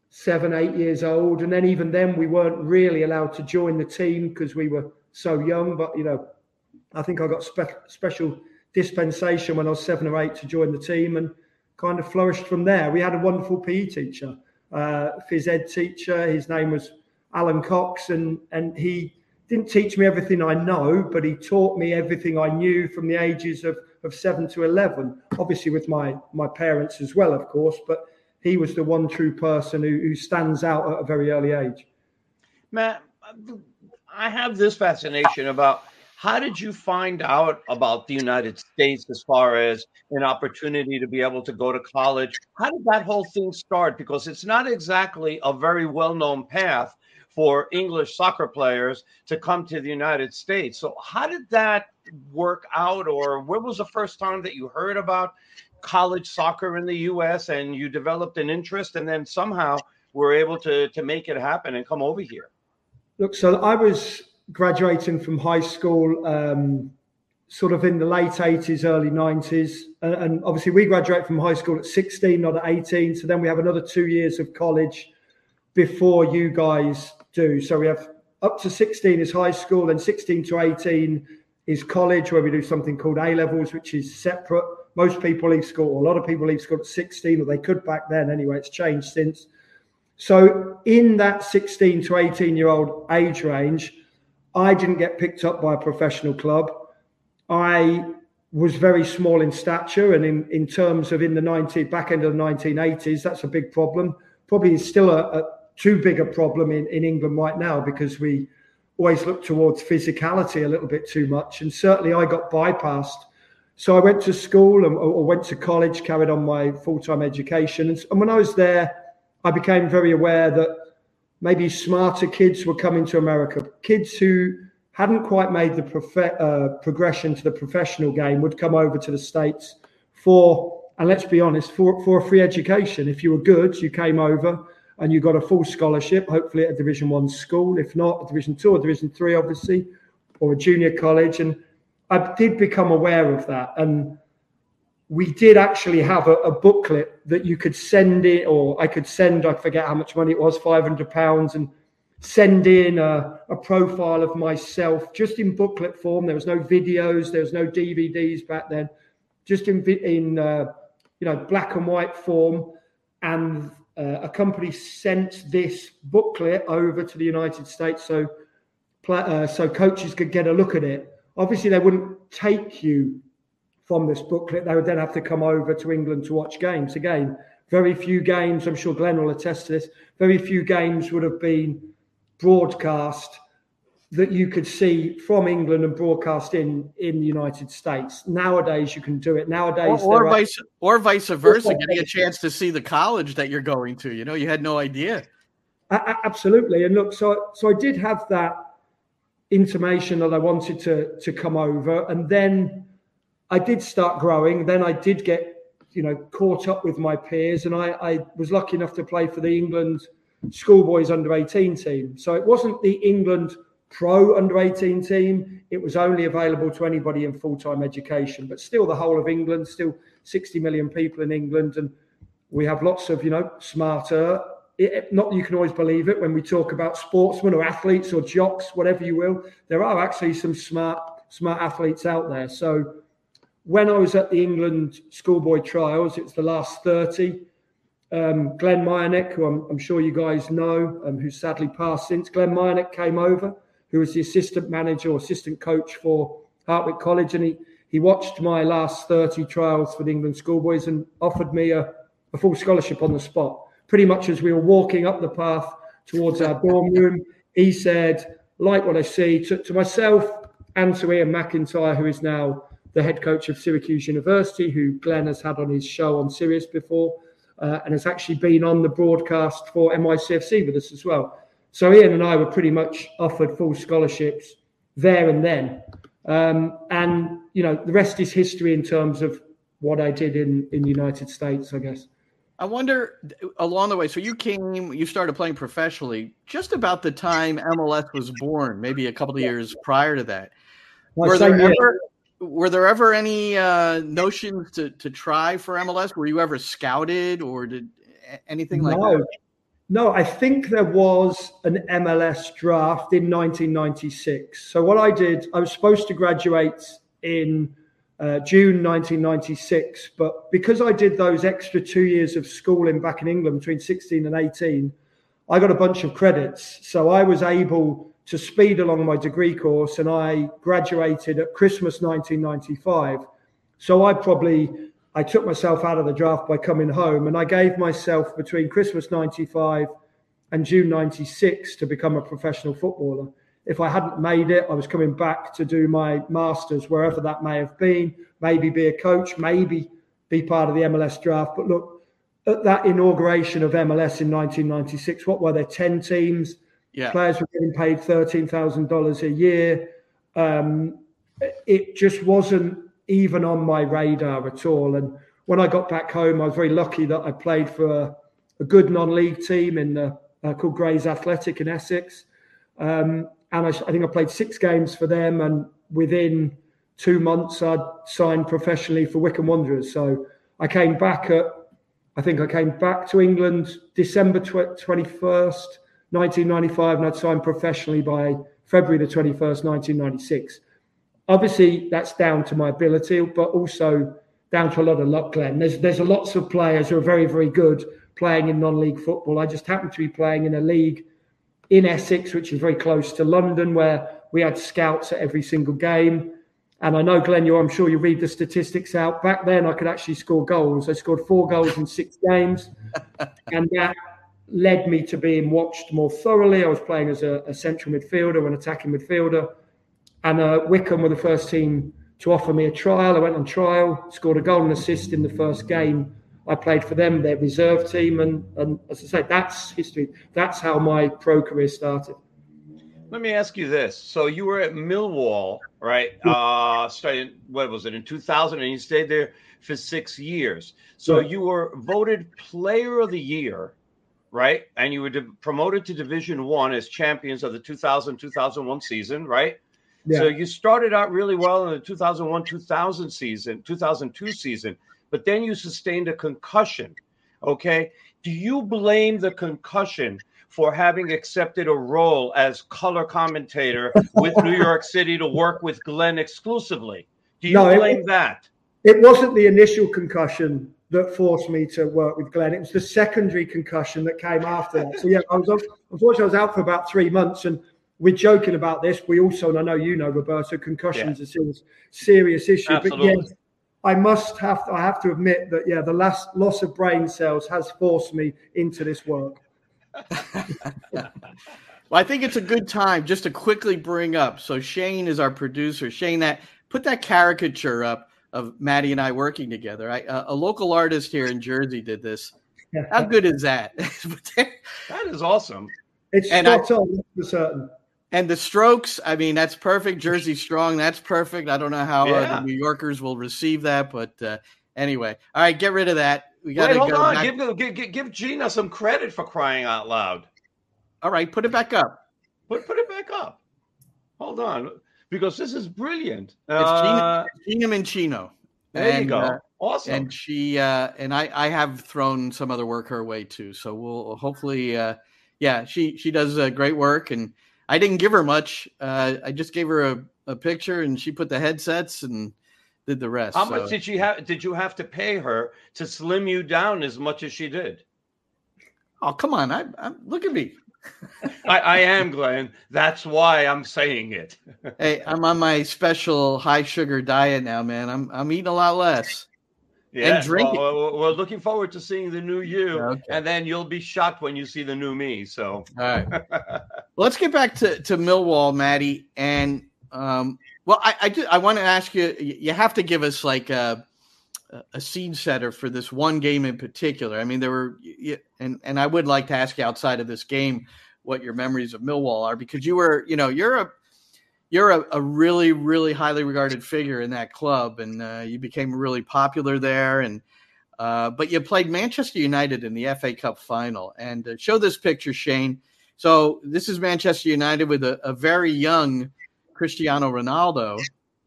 seven, eight years old. And then even then, we weren't really allowed to join the team because we were so young. But, you know, I think I got spe- special dispensation when I was seven or eight to join the team and kind of flourished from there. We had a wonderful PE teacher, uh, phys ed teacher. His name was Alan Cox, and, and he didn't teach me everything I know, but he taught me everything I knew from the ages of of seven to 11, obviously with my, my parents as well, of course, but he was the one true person who, who stands out at a very early age.
Matt, I have this fascination about how did you find out about the United States as far as an opportunity to be able to go to college? How did that whole thing start? Because it's not exactly a very well known path for English soccer players to come to the United States. So, how did that work out, or when was the first time that you heard about college soccer in the U.S. and you developed an interest, and then somehow were able to to make it happen and come over here?
Look, so I was graduating from high school. Um, sort of in the late 80s, early 90s. And, and, obviously, we graduate from high school at 16, not at 18. So then we have another two years of college before you guys do. So we have up to 16 is high school, and 16 to 18 is college, where we do something called A levels, which is separate. Most people leave school, a lot of people leave school at 16, or they could back then anyway. It's changed since. So, in that 16 to 18 year old age range, I didn't get picked up by a professional club. I was very small in stature, and in, in terms of in the 90 back end of the 1980s, that's a big problem. Probably still a, a too big a problem in, in England right now because we always look towards physicality a little bit too much. And certainly I got bypassed. So I went to school and, or went to college, carried on my full time education. And, and when I was there, I became very aware that maybe smarter kids were coming to America. Kids who hadn't quite made the prof- uh, progression to the professional game would come over to the States for, and let's be honest, for, for a free education. If you were good, you came over and you got a full scholarship, hopefully at a Division One school, if not a Division Two or Division Three, obviously, or a junior college. And I did become aware of that, and we did actually have a, a booklet that you could send it, or I could send. I forget how much money it was, five hundred pounds, and send in a, a, profile of myself just in booklet form. There was no videos, there was no DVDs back then, just in in uh, you know black and white form, and uh, a company sent this booklet over to the United States so uh, so coaches could get a look at it. Obviously, they wouldn't take you from this booklet. They would then have to come over to England to watch games. Again, very few games. I'm sure Glenn will attest to this. Very few games would have been broadcast that you could see from England and broadcast in in the United States. Nowadays, you can do it. Nowadays,
or, or vice or vice versa, getting a chance to see the college that you're going to. You know, you had no idea.
absolutely, and look, so so I did have that intimation that I wanted to to come over, and then I did start growing. Then I did get you know caught up with my peers, and I, I was lucky enough to play for the England schoolboys under 18 team. So it wasn't the England pro under 18 team. It was only available to anybody in full time education, but still the whole of England, still 60 million people in England. And we have lots of, you know, smarter it, not you can always believe it when we talk about sportsmen or athletes or jocks, whatever you will. There are actually some smart smart athletes out there. So when I was at the England schoolboy trials, it's the last 30. Um, Glenn Myernick, who I'm, I'm, sure you guys know, um, sadly passed since, Glenn Myernick came over, who was the assistant manager or assistant coach for Hartwick College, and he, he watched my last 30 trials for the England schoolboys and offered me a, a full scholarship on the spot. Pretty much as we were walking up the path towards our dorm room, he said, like what I see, to, to myself and to Ian McIntyre, who is now the head coach of Syracuse University, who Glenn has had on his show on Sirius before uh, and has actually been on the broadcast for NYCFC with us as well. So Ian and I were pretty much offered full scholarships there and then. Um, and, you know, the rest is history in terms of what I did in, in the United States, I guess.
I wonder along the way. So you came, you started playing professionally just about the time MLS was born, maybe a couple of years prior to that. Were there ever, were there ever any uh, notions to to try for MLS? Were you ever scouted or did anything like no. that?
No, I think there was an MLS draft in 1996. So what I did, I was supposed to graduate in uh, June 1996, but because I did those extra two years of schooling back in England between 16 and 18, I got a bunch of credits. So I was able to speed along my degree course, and I graduated at Christmas 1995. So I probably I took myself out of the draft by coming home, and I gave myself between Christmas 95 and June 96 to become a professional footballer. If I hadn't made it, I was coming back to do my masters wherever that may have been, maybe be a coach, maybe be part of the MLS draft. But look, at that inauguration of MLS in 1996, what were there? 10 teams
yeah.
Players were getting paid thirteen thousand dollars a year. Um, it just wasn't even on my radar at all. And when I got back home, I was very lucky that I played for a, a good non-league team in the, uh, called Grays Athletic in Essex. Um, and I, I, think I played six games for them. And within two months, I'd signed professionally for Wycombe Wanderers. So I came back at, I think I came back to England December twenty first. 1995 and I'd signed professionally by February the 21st, 1996. Obviously, that's down to my ability, but also down to a lot of luck, Glenn. There's, there's lots of players who are very, very good playing in non league football. I just happened to be playing in a league in Essex, which is very close to London, where we had scouts at every single game. And I know, Glenn, you I'm sure you read the statistics out. Back then, I could actually score goals. I scored four goals in six games. and that led me to being watched more thoroughly. I was playing as a, a central midfielder, an attacking midfielder, and uh, Wycombe were the first team to offer me a trial. I went on trial, scored a goal and assist in the first game. I played for them, their reserve team, and, and as I say, that's history. That's how my pro career started.
Let me ask you this: So you were at Millwall, right? Uh, started what was it in 2000, and you stayed there for six years. So you were voted Player of the Year right? And you were de- promoted to Division One as champions of the 2000 2001 season, right? Yeah. So you started out really well in the 2001 2000 season, 2002 season, but then you sustained a concussion. Okay. Do you blame the concussion for having accepted a role as color commentator with New York (laughs) City to work with Glenn exclusively? Do you no, blame
it,
that?
It wasn't the initial concussion that forced me to work with Glenn. It was the secondary concussion that came after that. So yeah, I was unfortunately I was out for about three months, and we're joking about this. We also, and I know you know, Roberto, concussions yeah. is a serious issue. Absolutely. But yeah, I must have I have to admit that yeah, the last loss of brain cells has forced me into this work. (laughs)
well, I think it's a good time just to quickly bring up. So Shane is our producer. Shane, that put that caricature up of Matty and I working together. I, uh, a local artist here in Jersey did this. How good is that? (laughs)
that is awesome.
It's and spot I, on for certain.
And the strokes, I mean, that's perfect. Jersey (laughs) strong, that's perfect. I don't know how yeah. uh, the New Yorkers will receive that, but uh, anyway, all right, get rid of that. We got to
hold on. Give, give, give Gina some credit for crying out loud.
All right, put it back up.
Put put it back up. Hold on because this is brilliant.
It's uh, Gina, Gina Mancino.
There and, you go. Uh, Awesome.
And she uh, and I I have thrown some other work her way too. So we'll hopefully uh, yeah she she does uh, great work and I didn't give her much. Uh, I just gave her a, a picture and she put the headsets and did the rest.
How
so.
much did she have? Did you have to pay her to slim you down as much as she did?
Oh come on! I, I look at me. (laughs)
I, I am Glenn. That's why I'm saying it. (laughs)
hey, I'm on my special high sugar diet now, man. I'm I'm eating a lot less.
Yeah,
and drink
Well, we're looking forward to seeing the new you,
Okay.
and then you'll be shocked when you see the new me. So,
All right. (laughs) Let's get back to, to Millwall, Matty. And um, well, I I, do, I want to ask you. You have to give us like a, a scene setter for this one game in particular. I mean, there were, and and I would like to ask you outside of this game what your memories of Millwall are because you were, you know, you're a you're a, a really really highly regarded figure in that club, and uh, you became really popular there. And uh, but you played Manchester United in the FA Cup final. And uh, show this picture, Shane. So this is Manchester United with a, a very young Cristiano Ronaldo,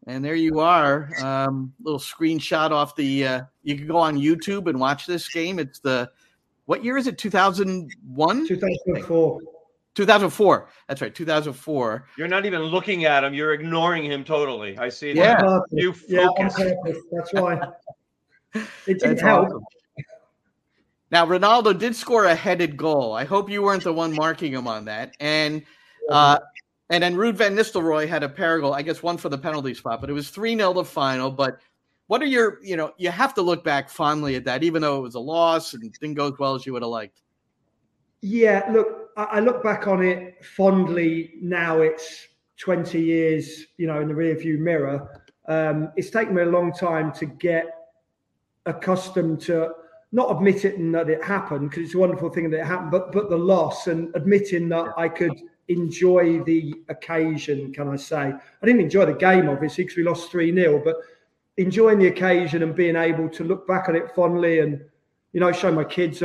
and there you are. Um, little screenshot off the. Uh, you can go on YouTube and watch this game. It's the what year is it? Two thousand one.
2004.
2004. That's right. 2004.
you're not even looking at him; you're ignoring him totally. I see.
Yeah.
that.
On purpose.
You
yeah, on
focus.
purpose. That's why. (laughs) It didn't help.
awesome. Now Ronaldo did score a headed goal. I hope you weren't the one marking him on that. And uh, and then Ruud van Nistelrooy had a pair goal. I guess one for the penalty spot, but it was three 0 the final. But what are your you know you have to look back fondly at that, even though it was a loss and didn't go as well as you would have liked.
Yeah, look, I, look back on it fondly now. It's 20 years, you know, in the rearview mirror. Um, it's taken me a long time to get accustomed to not admitting that it happened because it's a wonderful thing that it happened, but but the loss and admitting that I could enjoy the occasion. Can I say I didn't enjoy the game obviously because we lost three 0 but enjoying the occasion and being able to look back on it fondly and you know show my kids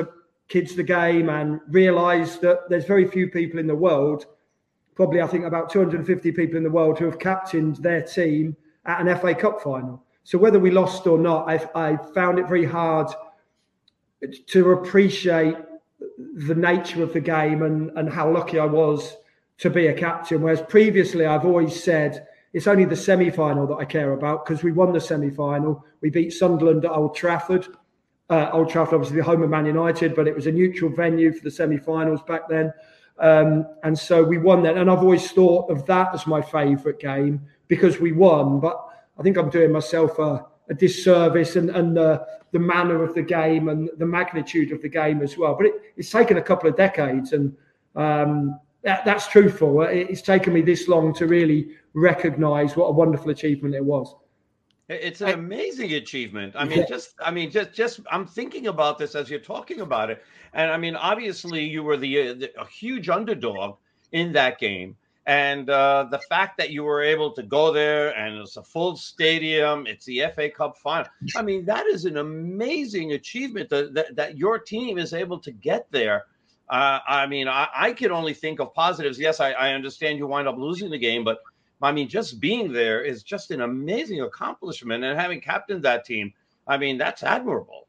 kids the game and realize that there's very few people in the world probably I think about 250 people in the world who have captained their team at an FA Cup final. So whether we lost or not, I, I found it very hard to appreciate the nature of the game and, and how lucky I was to be a captain. Whereas previously, I've always said it's only the semi final that I care about because we won the semi final. We beat Sunderland at Old Trafford. Uh, Old Trafford, obviously, the home of Man United, but it was a neutral venue for the semi finals back then. Um, and so we won that. And I've always thought of that as my favourite game because we won. But I think I'm doing myself a, a disservice and, and the, the manner of the game and the magnitude of the game as well. But it, it's taken a couple of decades, and um, that, that's truthful. It, it's taken me this long to really recognise what a wonderful achievement it was.
It's an
I-
amazing achievement. I mean,
Yeah.
just I mean, just just I'm thinking about this as you're talking about it, and I mean, obviously, you were the, uh, the a huge underdog in that game, and uh, the fact that you were able to go there and it's a full stadium, it's the FA Cup final. I mean, that is an amazing achievement that that, that your team is able to get there. Uh, I mean, I, I could only think of positives. Yes, I, I understand you wind up losing the game, but I mean, just being there is just an amazing accomplishment, and having captained that team, I mean, that's admirable.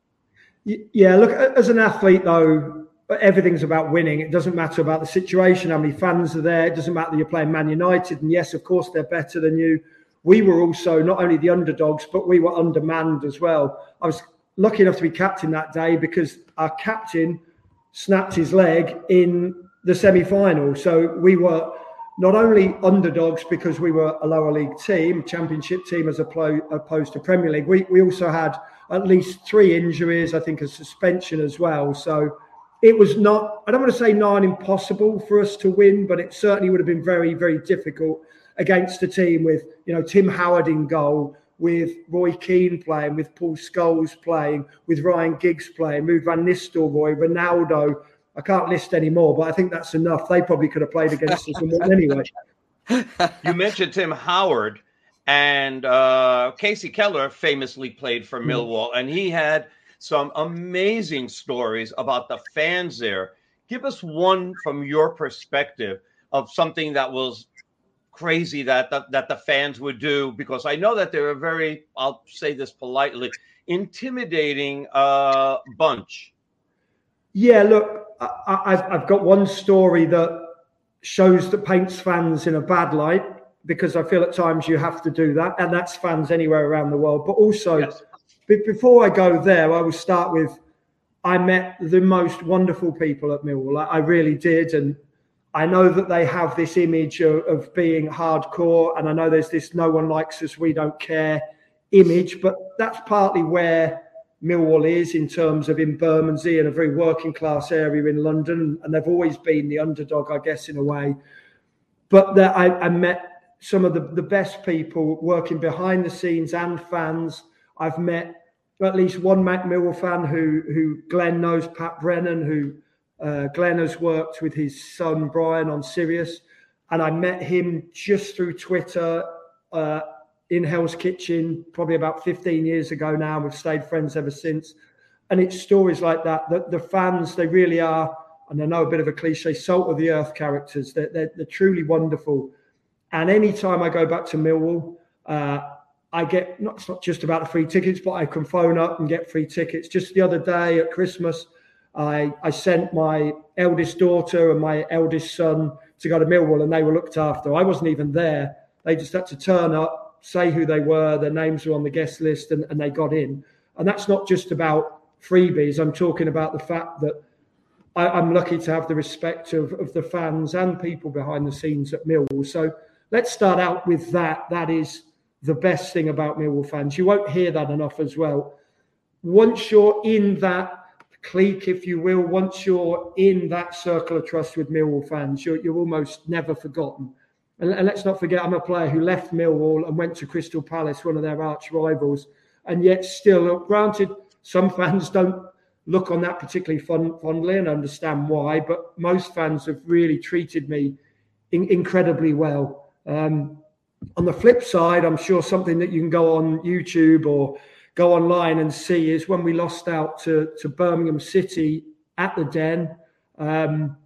Yeah, look, as an athlete, though, everything's about winning. It doesn't matter about the situation, how many fans are there. It doesn't matter that you're playing Man United. And yes, of course, they're better than you. We were also not only the underdogs, but we were undermanned as well. I was lucky enough to be captain that day because our captain snapped his leg in the semi final. So we were not only underdogs because we were a lower league team, championship team as opposed to Premier League, we, we also had at least three injuries, I think a suspension as well. So it was not, I don't want to say nine impossible for us to win, but it certainly would have been very, very difficult against a team with, you know, Tim Howard in goal, with Roy Keane playing, with Paul Scholes playing, with Ryan Giggs playing, with Van Nistelrooy, Ronaldo. I can't list any more, but I think that's enough. They probably could have played against us anyway. (laughs)
You mentioned Tim Howard, and uh, Kasey Keller famously played for Millwall, and he had some amazing stories about the fans there. Give us one from your perspective of something that was crazy that, that that the fans would do because I know that they're a very I'll say this politely intimidating uh, bunch.
Yeah, look, I, I've got one story that shows that paints fans in a bad light because I feel at times you have to do that, and that's fans anywhere around the world. But also, yes. before I go there, I will start with I met the most wonderful people at Millwall. I, I really did, and I know that they have this image of, of, being hardcore, and I know there's this "no one likes us, we don't care" image, but that's partly where Millwall is in terms of in Bermondsey and a very working class area in London, and they've always been the underdog, I guess, in a way. But that I, I met some of the, the best people working behind the scenes and fans. I've met at least one Mac Millwall fan who who Glenn knows, Pat Brennan, who uh, Glenn has worked with his son Brian on Sirius, and I met him just through Twitter uh, in Hell's Kitchen probably about 15 years ago now. We've stayed friends ever since, and it's stories like that that the fans they really are, and I know a bit of a cliche, salt of the earth characters. They're, they're, they're truly wonderful, and anytime I go back to Millwall. Uh, I get not, it's not just about the free tickets, but I can phone up and get free tickets. Just the other day at Christmas, I, I sent my eldest daughter and my eldest son to go to Millwall and they were looked after. I wasn't even there. They just had to turn up, say who they were, their names were on the guest list, and, and they got in. And that's not just about freebies. I'm talking about the fact that I, am lucky to have the respect of, of the fans and people behind the scenes at Millwall. So let's start out with that. That is the best thing about Millwall fans. You won't hear that enough as well. Once you're in that clique, if you will, once you're in that circle of trust with Millwall fans, you're, you're almost never forgotten. And, and, let's not forget, I'm a player who left Millwall and went to Crystal Palace, one of their arch rivals, and yet still, granted, some (laughs) fans don't look on that particularly fond, fondly and understand why, but most fans have really treated me in, incredibly well. Um, on the flip side, I'm sure something that you can go on YouTube or go online and see is when we lost out to, to Birmingham City at the Den. Um,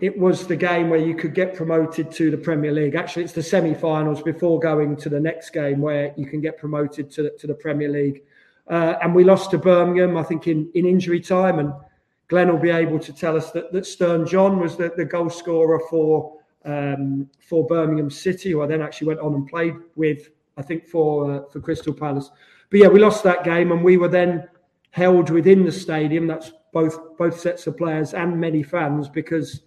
it was the game where you could get promoted to the Premier League. Actually, it's the semi-finals before going to the next game where you can get promoted to the, to the Premier League. Uh, and we lost to Birmingham, I think, in, in injury time. And Glenn will be able to tell us that, that Stern John was the, the goal scorer for um, for Birmingham City, who I then actually went on and played with, I think, for uh, for Crystal Palace. But yeah, we lost that game, and we were then held within the stadium. That's both both sets of players and many fans because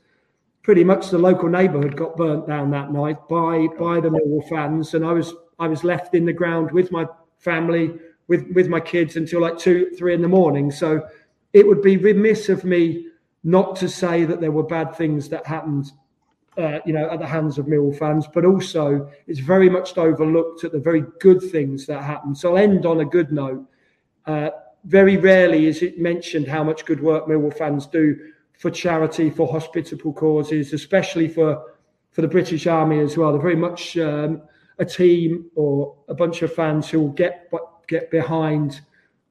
pretty much the local neighbourhood got burnt down that night by by the Millwall fans, and I was I was left in the ground with my family, with with my kids until like two three in the morning. So it would be remiss of me not to say that there were bad things that happened uh, you know, at the hands of Millwall fans, but also it's very much overlooked at the very good things that happen. So I'll end on a good note. Uh, very rarely is it mentioned how much good work Millwall fans do for charity, for hospitable causes, especially for for the British Army as well. They're very much um, a team or a bunch of fans who will get get behind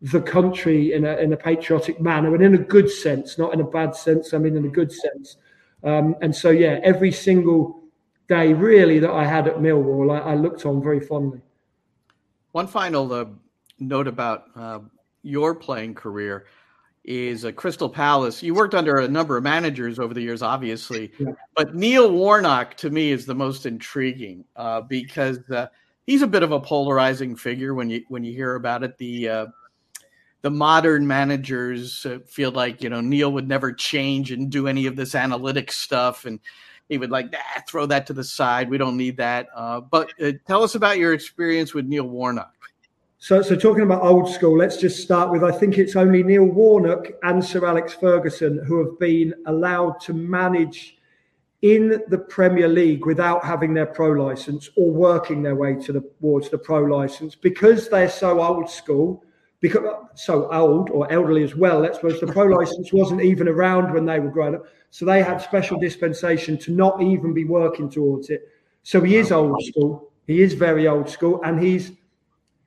the country in a in a patriotic manner and in a good sense, not in a bad sense. I mean, in a good sense. Um, and so, yeah, every single day really that I had at Millwall, I, I looked on very fondly.
One final uh, note about uh, your playing career is a Crystal Palace. You worked under a number of managers over the years, obviously, yeah. but Neil Warnock to me is the most intriguing uh, because uh, he's a bit of a polarizing figure when you when you hear about it. The uh, the modern managers uh, feel like you know Neil would never change and do any of this analytic stuff, and he would like ah, throw that to the side. We don't need that. Uh, but uh, tell us about your experience with Neil Warnock.
So, so talking about old school, let's just start with I think it's only Neil Warnock and Sir Alex Ferguson who have been allowed to manage in the Premier League without having their pro license or working their way to the, towards the pro license because they're so old school because so old or elderly as well. Let's suppose the pro (laughs) license wasn't even around when they were growing up, so they had special dispensation to not even be working towards it. So he is old school. He is very old school, and he's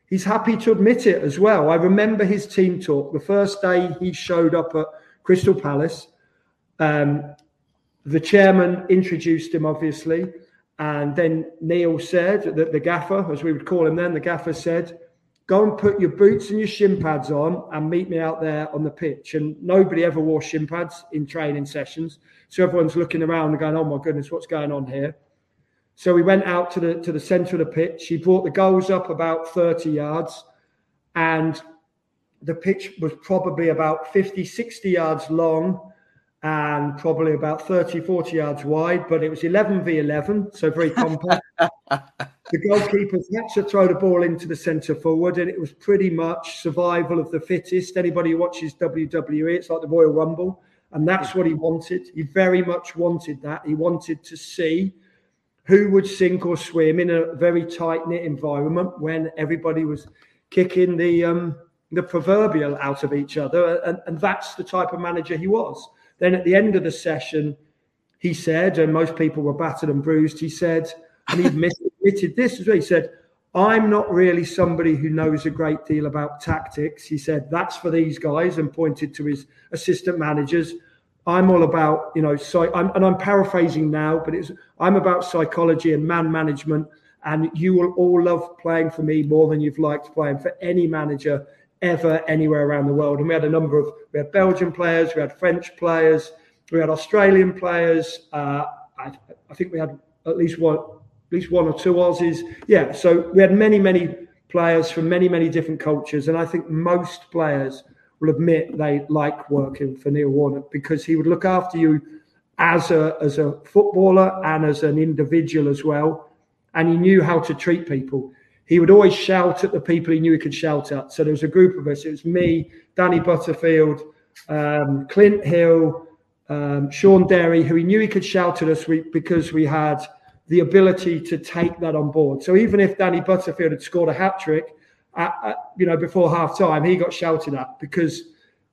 he's happy to admit it as well. I remember his team talk the first day he showed up at Crystal Palace. Um, the chairman introduced him, obviously, And then Neil said that the gaffer, as we would call him then, the gaffer said, go and put your boots and your shin pads on and meet me out there on the pitch. And nobody ever wore shin pads in training sessions. So everyone's looking around and going, oh my goodness, what's going on here? So we went out to the to the centre of the pitch. He brought the goals up about 30 yards, and the pitch was probably about 50, 60 yards long and probably about 30, 40 yards wide, but it was 11 v 11, so very compact. (laughs) the goalkeepers had to throw the ball into the centre forward, and it was pretty much survival of the fittest. Anybody who watches WWE, it's like the Royal Rumble, and that's hmm. what he wanted. He very much wanted that. He wanted to see who would sink or swim in a very tight knit environment when everybody was kicking the um, the proverbial out of each other, and, and that's the type of manager he was. Then at the end of the session, he said, and most people were battered and bruised, he said, and he (laughs) admitted this as well. He said, I'm not really somebody who knows a great deal about tactics. He said, that's for these guys, and pointed to his assistant managers. I'm all about, you know, so I'm, and I'm paraphrasing now, but it's I'm about psychology and man management. And you will all love playing for me more than you've liked playing for any manager ever anywhere around the world. And we had a number of we had Belgian players, we had French players, we had Australian players. Uh, I, I, think we had at least one, at least one or two Aussies. Yeah, so we had many, many players from many, many different cultures, and I think most players will admit they like working for Neil Warnock because he would look after you as a as a footballer and as an individual as well, and he knew how to treat people he would always shout at the people he knew he could shout at. So there was a group of us. It was me, Danny Butterfield, um, Clint Hill, um, Shaun Derry, who he knew he could shout at us because we had the ability to take that on board. So even if Danny Butterfield had scored a hat trick, at, at, you know, before half time, he got shouted at because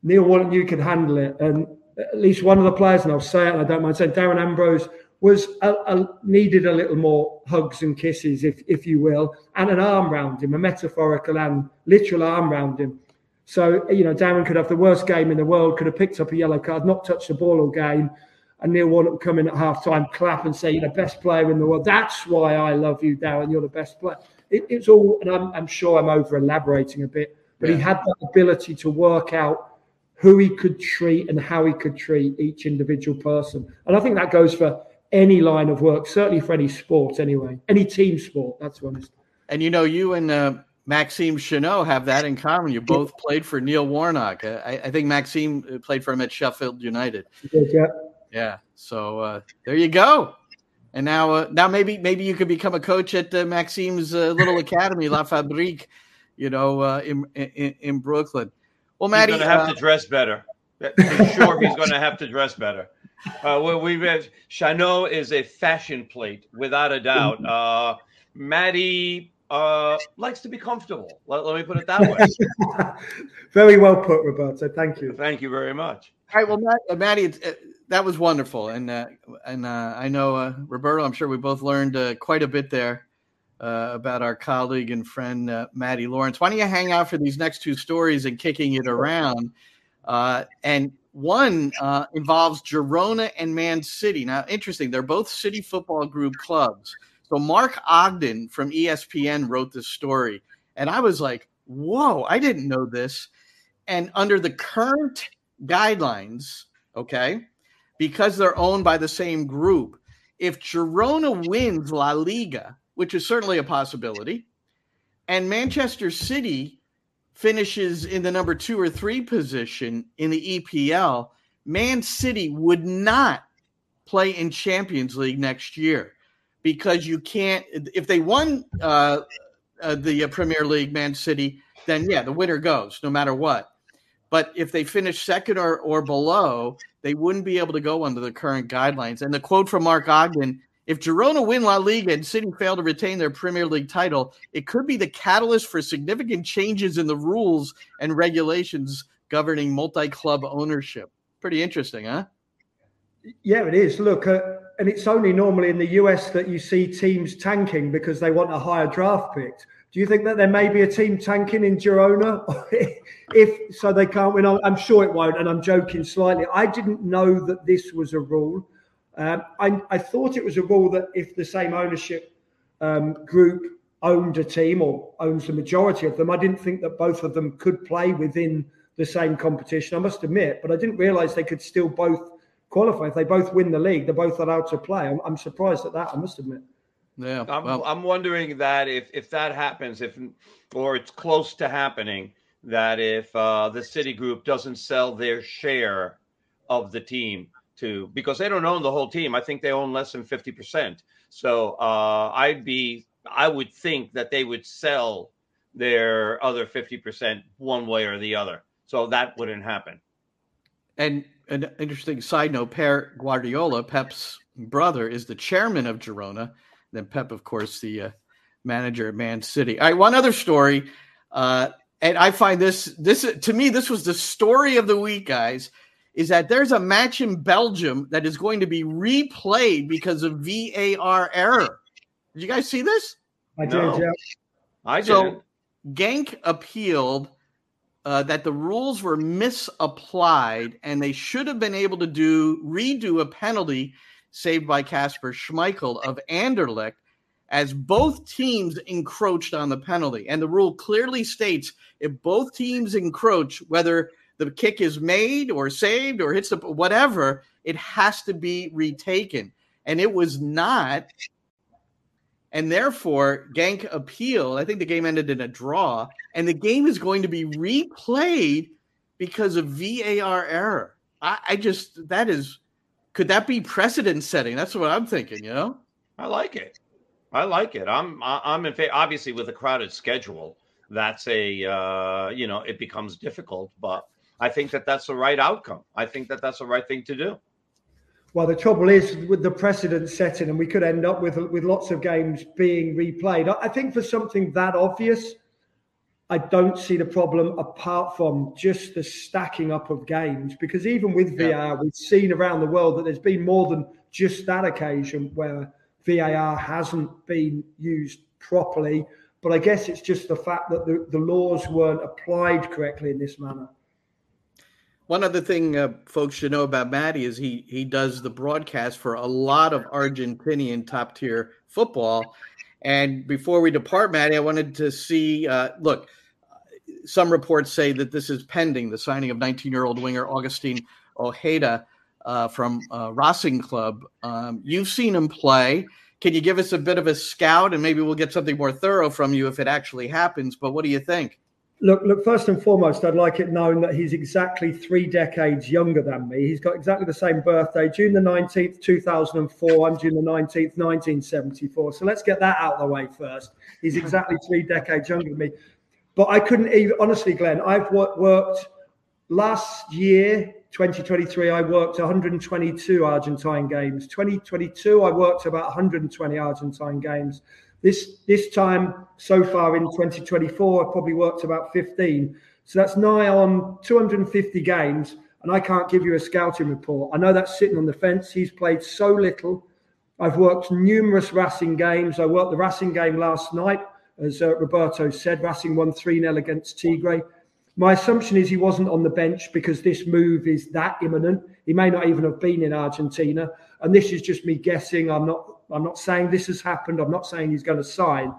Neil knew he could handle it. And at least one of the players, and I'll say it, I don't mind saying, Darren Ambrose was a, a, needed a little more hugs and kisses, if if you will, and an arm round him, a metaphorical and literal arm round him. So you know, Darren could have the worst game in the world, could have picked up a yellow card, not touched the ball all game, and Neil Warnock would come in at half time, clap and say, "You're the best player in the world." That's why I love you, Darren. You're the best player. It, it's all, and I'm, I'm sure I'm over elaborating a bit, but yeah. he had that ability to work out who he could treat and how he could treat each individual person. And I think that goes for any line of work, certainly for any sport anyway, any team sport, that's honest.
And you know, you and uh, Maxime Chanot have that in common. You both played for Neil Warnock. I, I think Maxime uh, played for him at Sheffield United.
Yeah.
Yeah. So uh, there you go. And now, uh, now maybe maybe you could become a coach at uh, Maxime's uh, little (laughs) academy, La Fabrique, you know, uh, in, in, in Brooklyn. Well, Matty,
he's going to have to dress better. I'm sure he's going to have to dress better. Uh, well, we've Chanot is a fashion plate without a doubt. Uh, Matty uh, likes to be comfortable. Let, let me put it that way. (laughs)
very well put, Roberto. Thank you.
Thank you very much.
All right. Well, Matt, uh, Matty, uh, that was wonderful, and uh, and uh, I know uh, Roberto. I'm sure we both learned uh, quite a bit there uh, about our colleague and friend uh, Matty Lawrence. Why don't you hang out for these next two stories and kicking it around? Uh, and one uh, involves Girona and Man City. Now, interesting, they're both City Football Group clubs. So Mark Ogden from ESPN wrote this story, and I was like, "Whoa, I didn't know this." And under the current guidelines, okay, because they're owned by the same group, if Girona wins La Liga, which is certainly a possibility, and Manchester City finishes in the number two or three position in the EPL, Man City would not play in Champions League next year because you can't. If they won uh, uh, the uh, Premier League, Man City, then yeah, the winner goes no matter what. But if they finish second or, or below, they wouldn't be able to go under the current guidelines. And the quote from Mark Ogden if Girona win La Liga and City fail to retain their Premier League title, it could be the catalyst for significant changes in the rules and regulations governing multi club ownership. Pretty interesting, huh?
Yeah, it is. Look, uh, and it's only normally in the US that you see teams tanking because they want a higher draft pick. Do you think that there may be a team tanking in Girona? (laughs) if so, they can't win. I'm sure it won't, and I'm joking slightly. I didn't know that this was a rule. Um, I, I, thought it was a rule that if the same ownership um, group owned a team or owns the majority of them, I didn't think that both of them could play within the same competition. I must admit, but I didn't realise they could still both qualify. If they both win the league, they're both allowed to play. I'm, I'm surprised at that. I must admit.
Yeah, I'm, well, I'm wondering that if if that happens, if or it's close to happening, that if uh, the City Group doesn't sell their share of the team to because they don't own the whole team. I think they own less than fifty percent. So uh, I'd be I would think that they would sell their other fifty percent one way or the other. So that wouldn't happen.
And an interesting side note: Pep Guardiola, Pep's brother, is the chairman of Girona. Then Pep, of course, the uh, manager at Man City. All right, one other story, uh, and I find this this to me this was the story of the week, guys. Is that there's a match in Belgium that is going to be replayed because of VAR error? Did you guys see this?
I did. No. Yeah.
I did. So
Genk appealed uh, that the rules were misapplied and they should have been able to do redo a penalty saved by Kasper Schmeichel of Anderlecht as both teams encroached on the penalty. And the rule clearly states if both teams encroach, whether the kick is made or saved or hits the whatever, it has to be retaken. And it was not. And therefore, Genk appealed. I think the game ended in a draw. And the game is going to be replayed because of VAR error. I, I just, that is could that be precedent setting? That's what I'm thinking. You know,
I like it. I like it. I'm I'm in favor. Obviously, with a crowded schedule, that's a uh, you know it becomes difficult, but I think that that's the right outcome. I think that that's the right thing to do.
Well, the trouble is with the precedent setting, and we could end up with with lots of games being replayed. I think for something that obvious, I don't see the problem apart from just the stacking up of games. Because even with VAR, we've seen around the world that there's been more than just that occasion where VAR hasn't been used properly. But I guess it's just the fact that the, the laws weren't applied correctly in this manner.
One other thing uh, folks should know about Matty is he he does the broadcast for a lot of Argentinian top tier football. And before we depart, Matty, I wanted to see. Uh, look, some reports say that this is pending the signing of 19 year old winger Augustine Ojeda uh, from uh, Racing Club. Um, you've seen him play. Can you give us a bit of a scout and maybe we'll get something more thorough from you if it actually happens? But what do you think?
Look, look. First and foremost, I'd like it known that he's exactly three decades younger than me. He's got exactly the same birthday, June the nineteenth, two thousand and four. I'm June the nineteenth, nineteen seventy-four. So let's get that out of the way first. He's exactly three decades younger than me. But I couldn't even, honestly, Glenn, I've worked last year, 2023, I worked 122 Argentine games. 2022, I worked about 120 Argentine games. This this time so far in 2024, I've probably worked about 15. So that's nigh on 250 games, and I can't give you a scouting report. I know that's sitting on the fence. He's played so little. I've worked numerous Racing games. I worked the Racing game last night as uh, Roberto said, Racing won 3 0 against Tigre. My assumption is he wasn't on the bench because this move is that imminent. He may not even have been in Argentina. And this is just me guessing. I'm not I'm not saying this has happened. I'm not saying he's going to sign.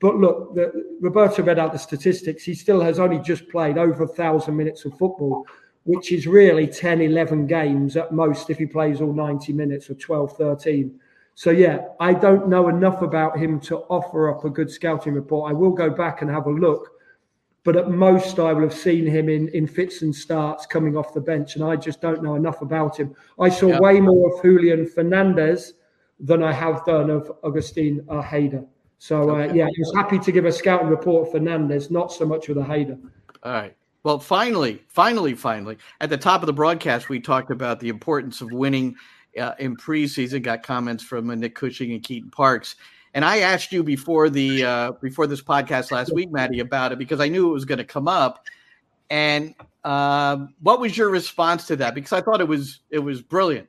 But look, the, Roberto read out the statistics. He still has only just played over a thousand minutes of football, which is really 10, 11 games at most if he plays all 90 minutes or 12, 13. So yeah, I don't know enough about him to offer up a good scouting report. I will go back and have a look, but at most I will have seen him in in fits and starts coming off the bench, and I just don't know enough about him. I saw yeah. way more of Julian Fernandez than I have done of Augustine Ojeda. So uh, yeah, I was happy to give a scouting report of Fernandez, not so much with Ojeda.
All right. Well, finally, finally, finally, at the top of the broadcast, we talked about the importance of winning uh, in preseason. Got comments from uh, Nick Cushing and Keaton Parks. And I asked you before the uh, before this podcast last week, Matty, about it because I knew it was going to come up. And uh, what was your response to that? Because I thought it was it was brilliant.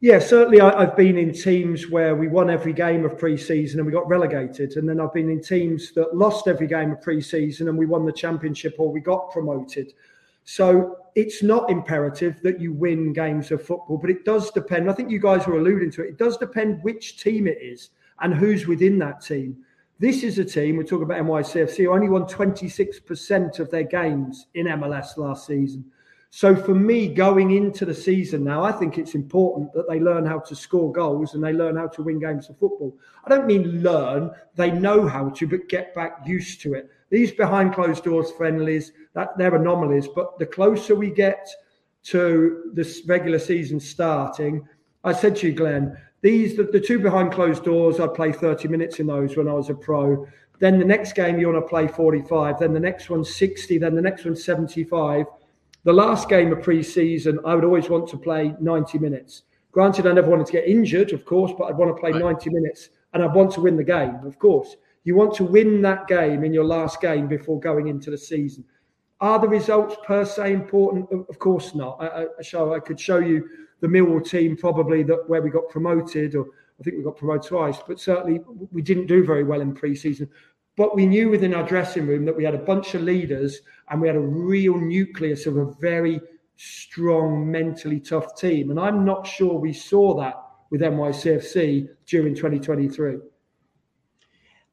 Yeah, certainly. I, have been in teams where we won every game of preseason and we got relegated, and then I've been in teams that lost every game of preseason and we won the championship or we got promoted. So it's not imperative that you win games of football, but it does depend. I think you guys were alluding to it. It does depend which team it is and who's within that team. This is a team, we're talking about NYCFC, who only won 26% of their games in MLS last season. So for me, going into the season now, I think it's important that they learn how to score goals and they learn how to win games of football. I don't mean learn, they know how to, but get back used to it. These behind closed doors friendlies, that they're anomalies, but the closer we get to this regular season starting, I said to you, Glenn, these the, the two behind closed doors, I'd play 30 minutes in those when I was a pro. Then the next game you want to play 45, then the next one 60, then the next one 75. The last game of pre-season, I would always want to play 90 minutes. Granted, I never wanted to get injured, of course, but I'd want to play right. 90 minutes and I'd want to win the game, of course. You want to win that game in your last game before going into the season. Are the results per se important? Of course not. I, I, show, I could show you the Millwall team probably that where we got promoted, or I think we got promoted twice, but certainly we didn't do very well in pre-season. But we knew within our dressing room that we had a bunch of leaders and we had a real nucleus of a very strong, mentally tough team. And I'm not sure we saw that with NYCFC during 2023.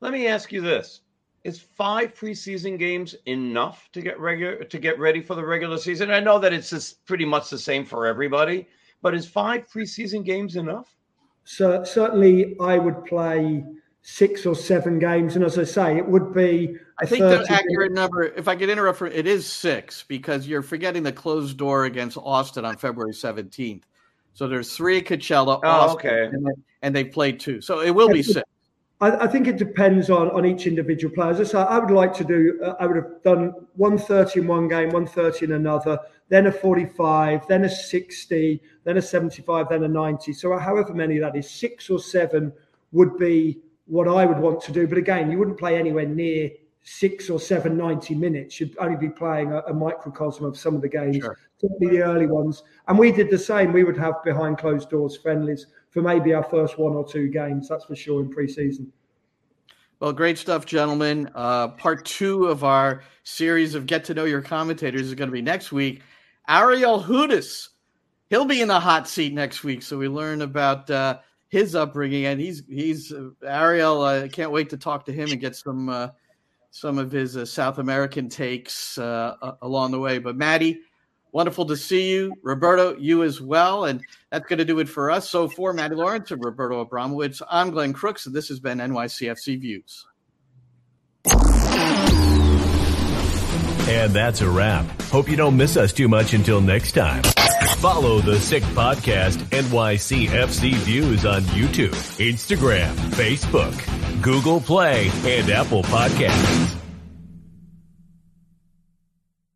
Let me ask you this is five preseason games enough to get regular to get ready for the regular season? I know that it's just pretty much the same for everybody, but is five preseason games enough?
So certainly, I would play six or seven games, and as I say, it would be.
I think the accurate game. number, if I could interrupt, for, it is six because you're forgetting the closed door against Austin on February 17th. So there's three at Coachella,
oh,
Austin,
okay,
and, and they played two, so it will be six.
I, I, think it depends on, on each individual player. As I say, I would like to do, uh, I would have done 130 in one game, 130 in another, then a 45, then a 60, then a 75, then a 90. So however many that is, six or seven would be what I would want to do. But again, you wouldn't play anywhere near six or seven 90 minutes. You'd only be playing a, a microcosm of some of the games, sure. certainly the early ones. And we did the same. We would have behind closed doors friendlies for maybe our first one or two games. That's for sure in preseason.
Well, great stuff, gentlemen. Uh, part two of our series of Get to Know Your Commentators is going to be next week. Ariel Hudes, he'll be in the hot seat next week, so we learn about uh, his upbringing, and he's he's uh, Ariel. I uh, can't wait to talk to him and get some uh, some of his uh, South American takes along the way. But Matty, Wonderful to see you. Roberto, you as well. And that's going to do it for us. So for Matty Lawrence and Roberto Abramowitz, I'm Glenn Crooks, and this has been NYCFC Views.
And that's a wrap. Hope you don't miss us too much until next time. Follow the Sick Podcast NYCFC Views on YouTube, Instagram, Facebook, Google Play, and Apple Podcasts.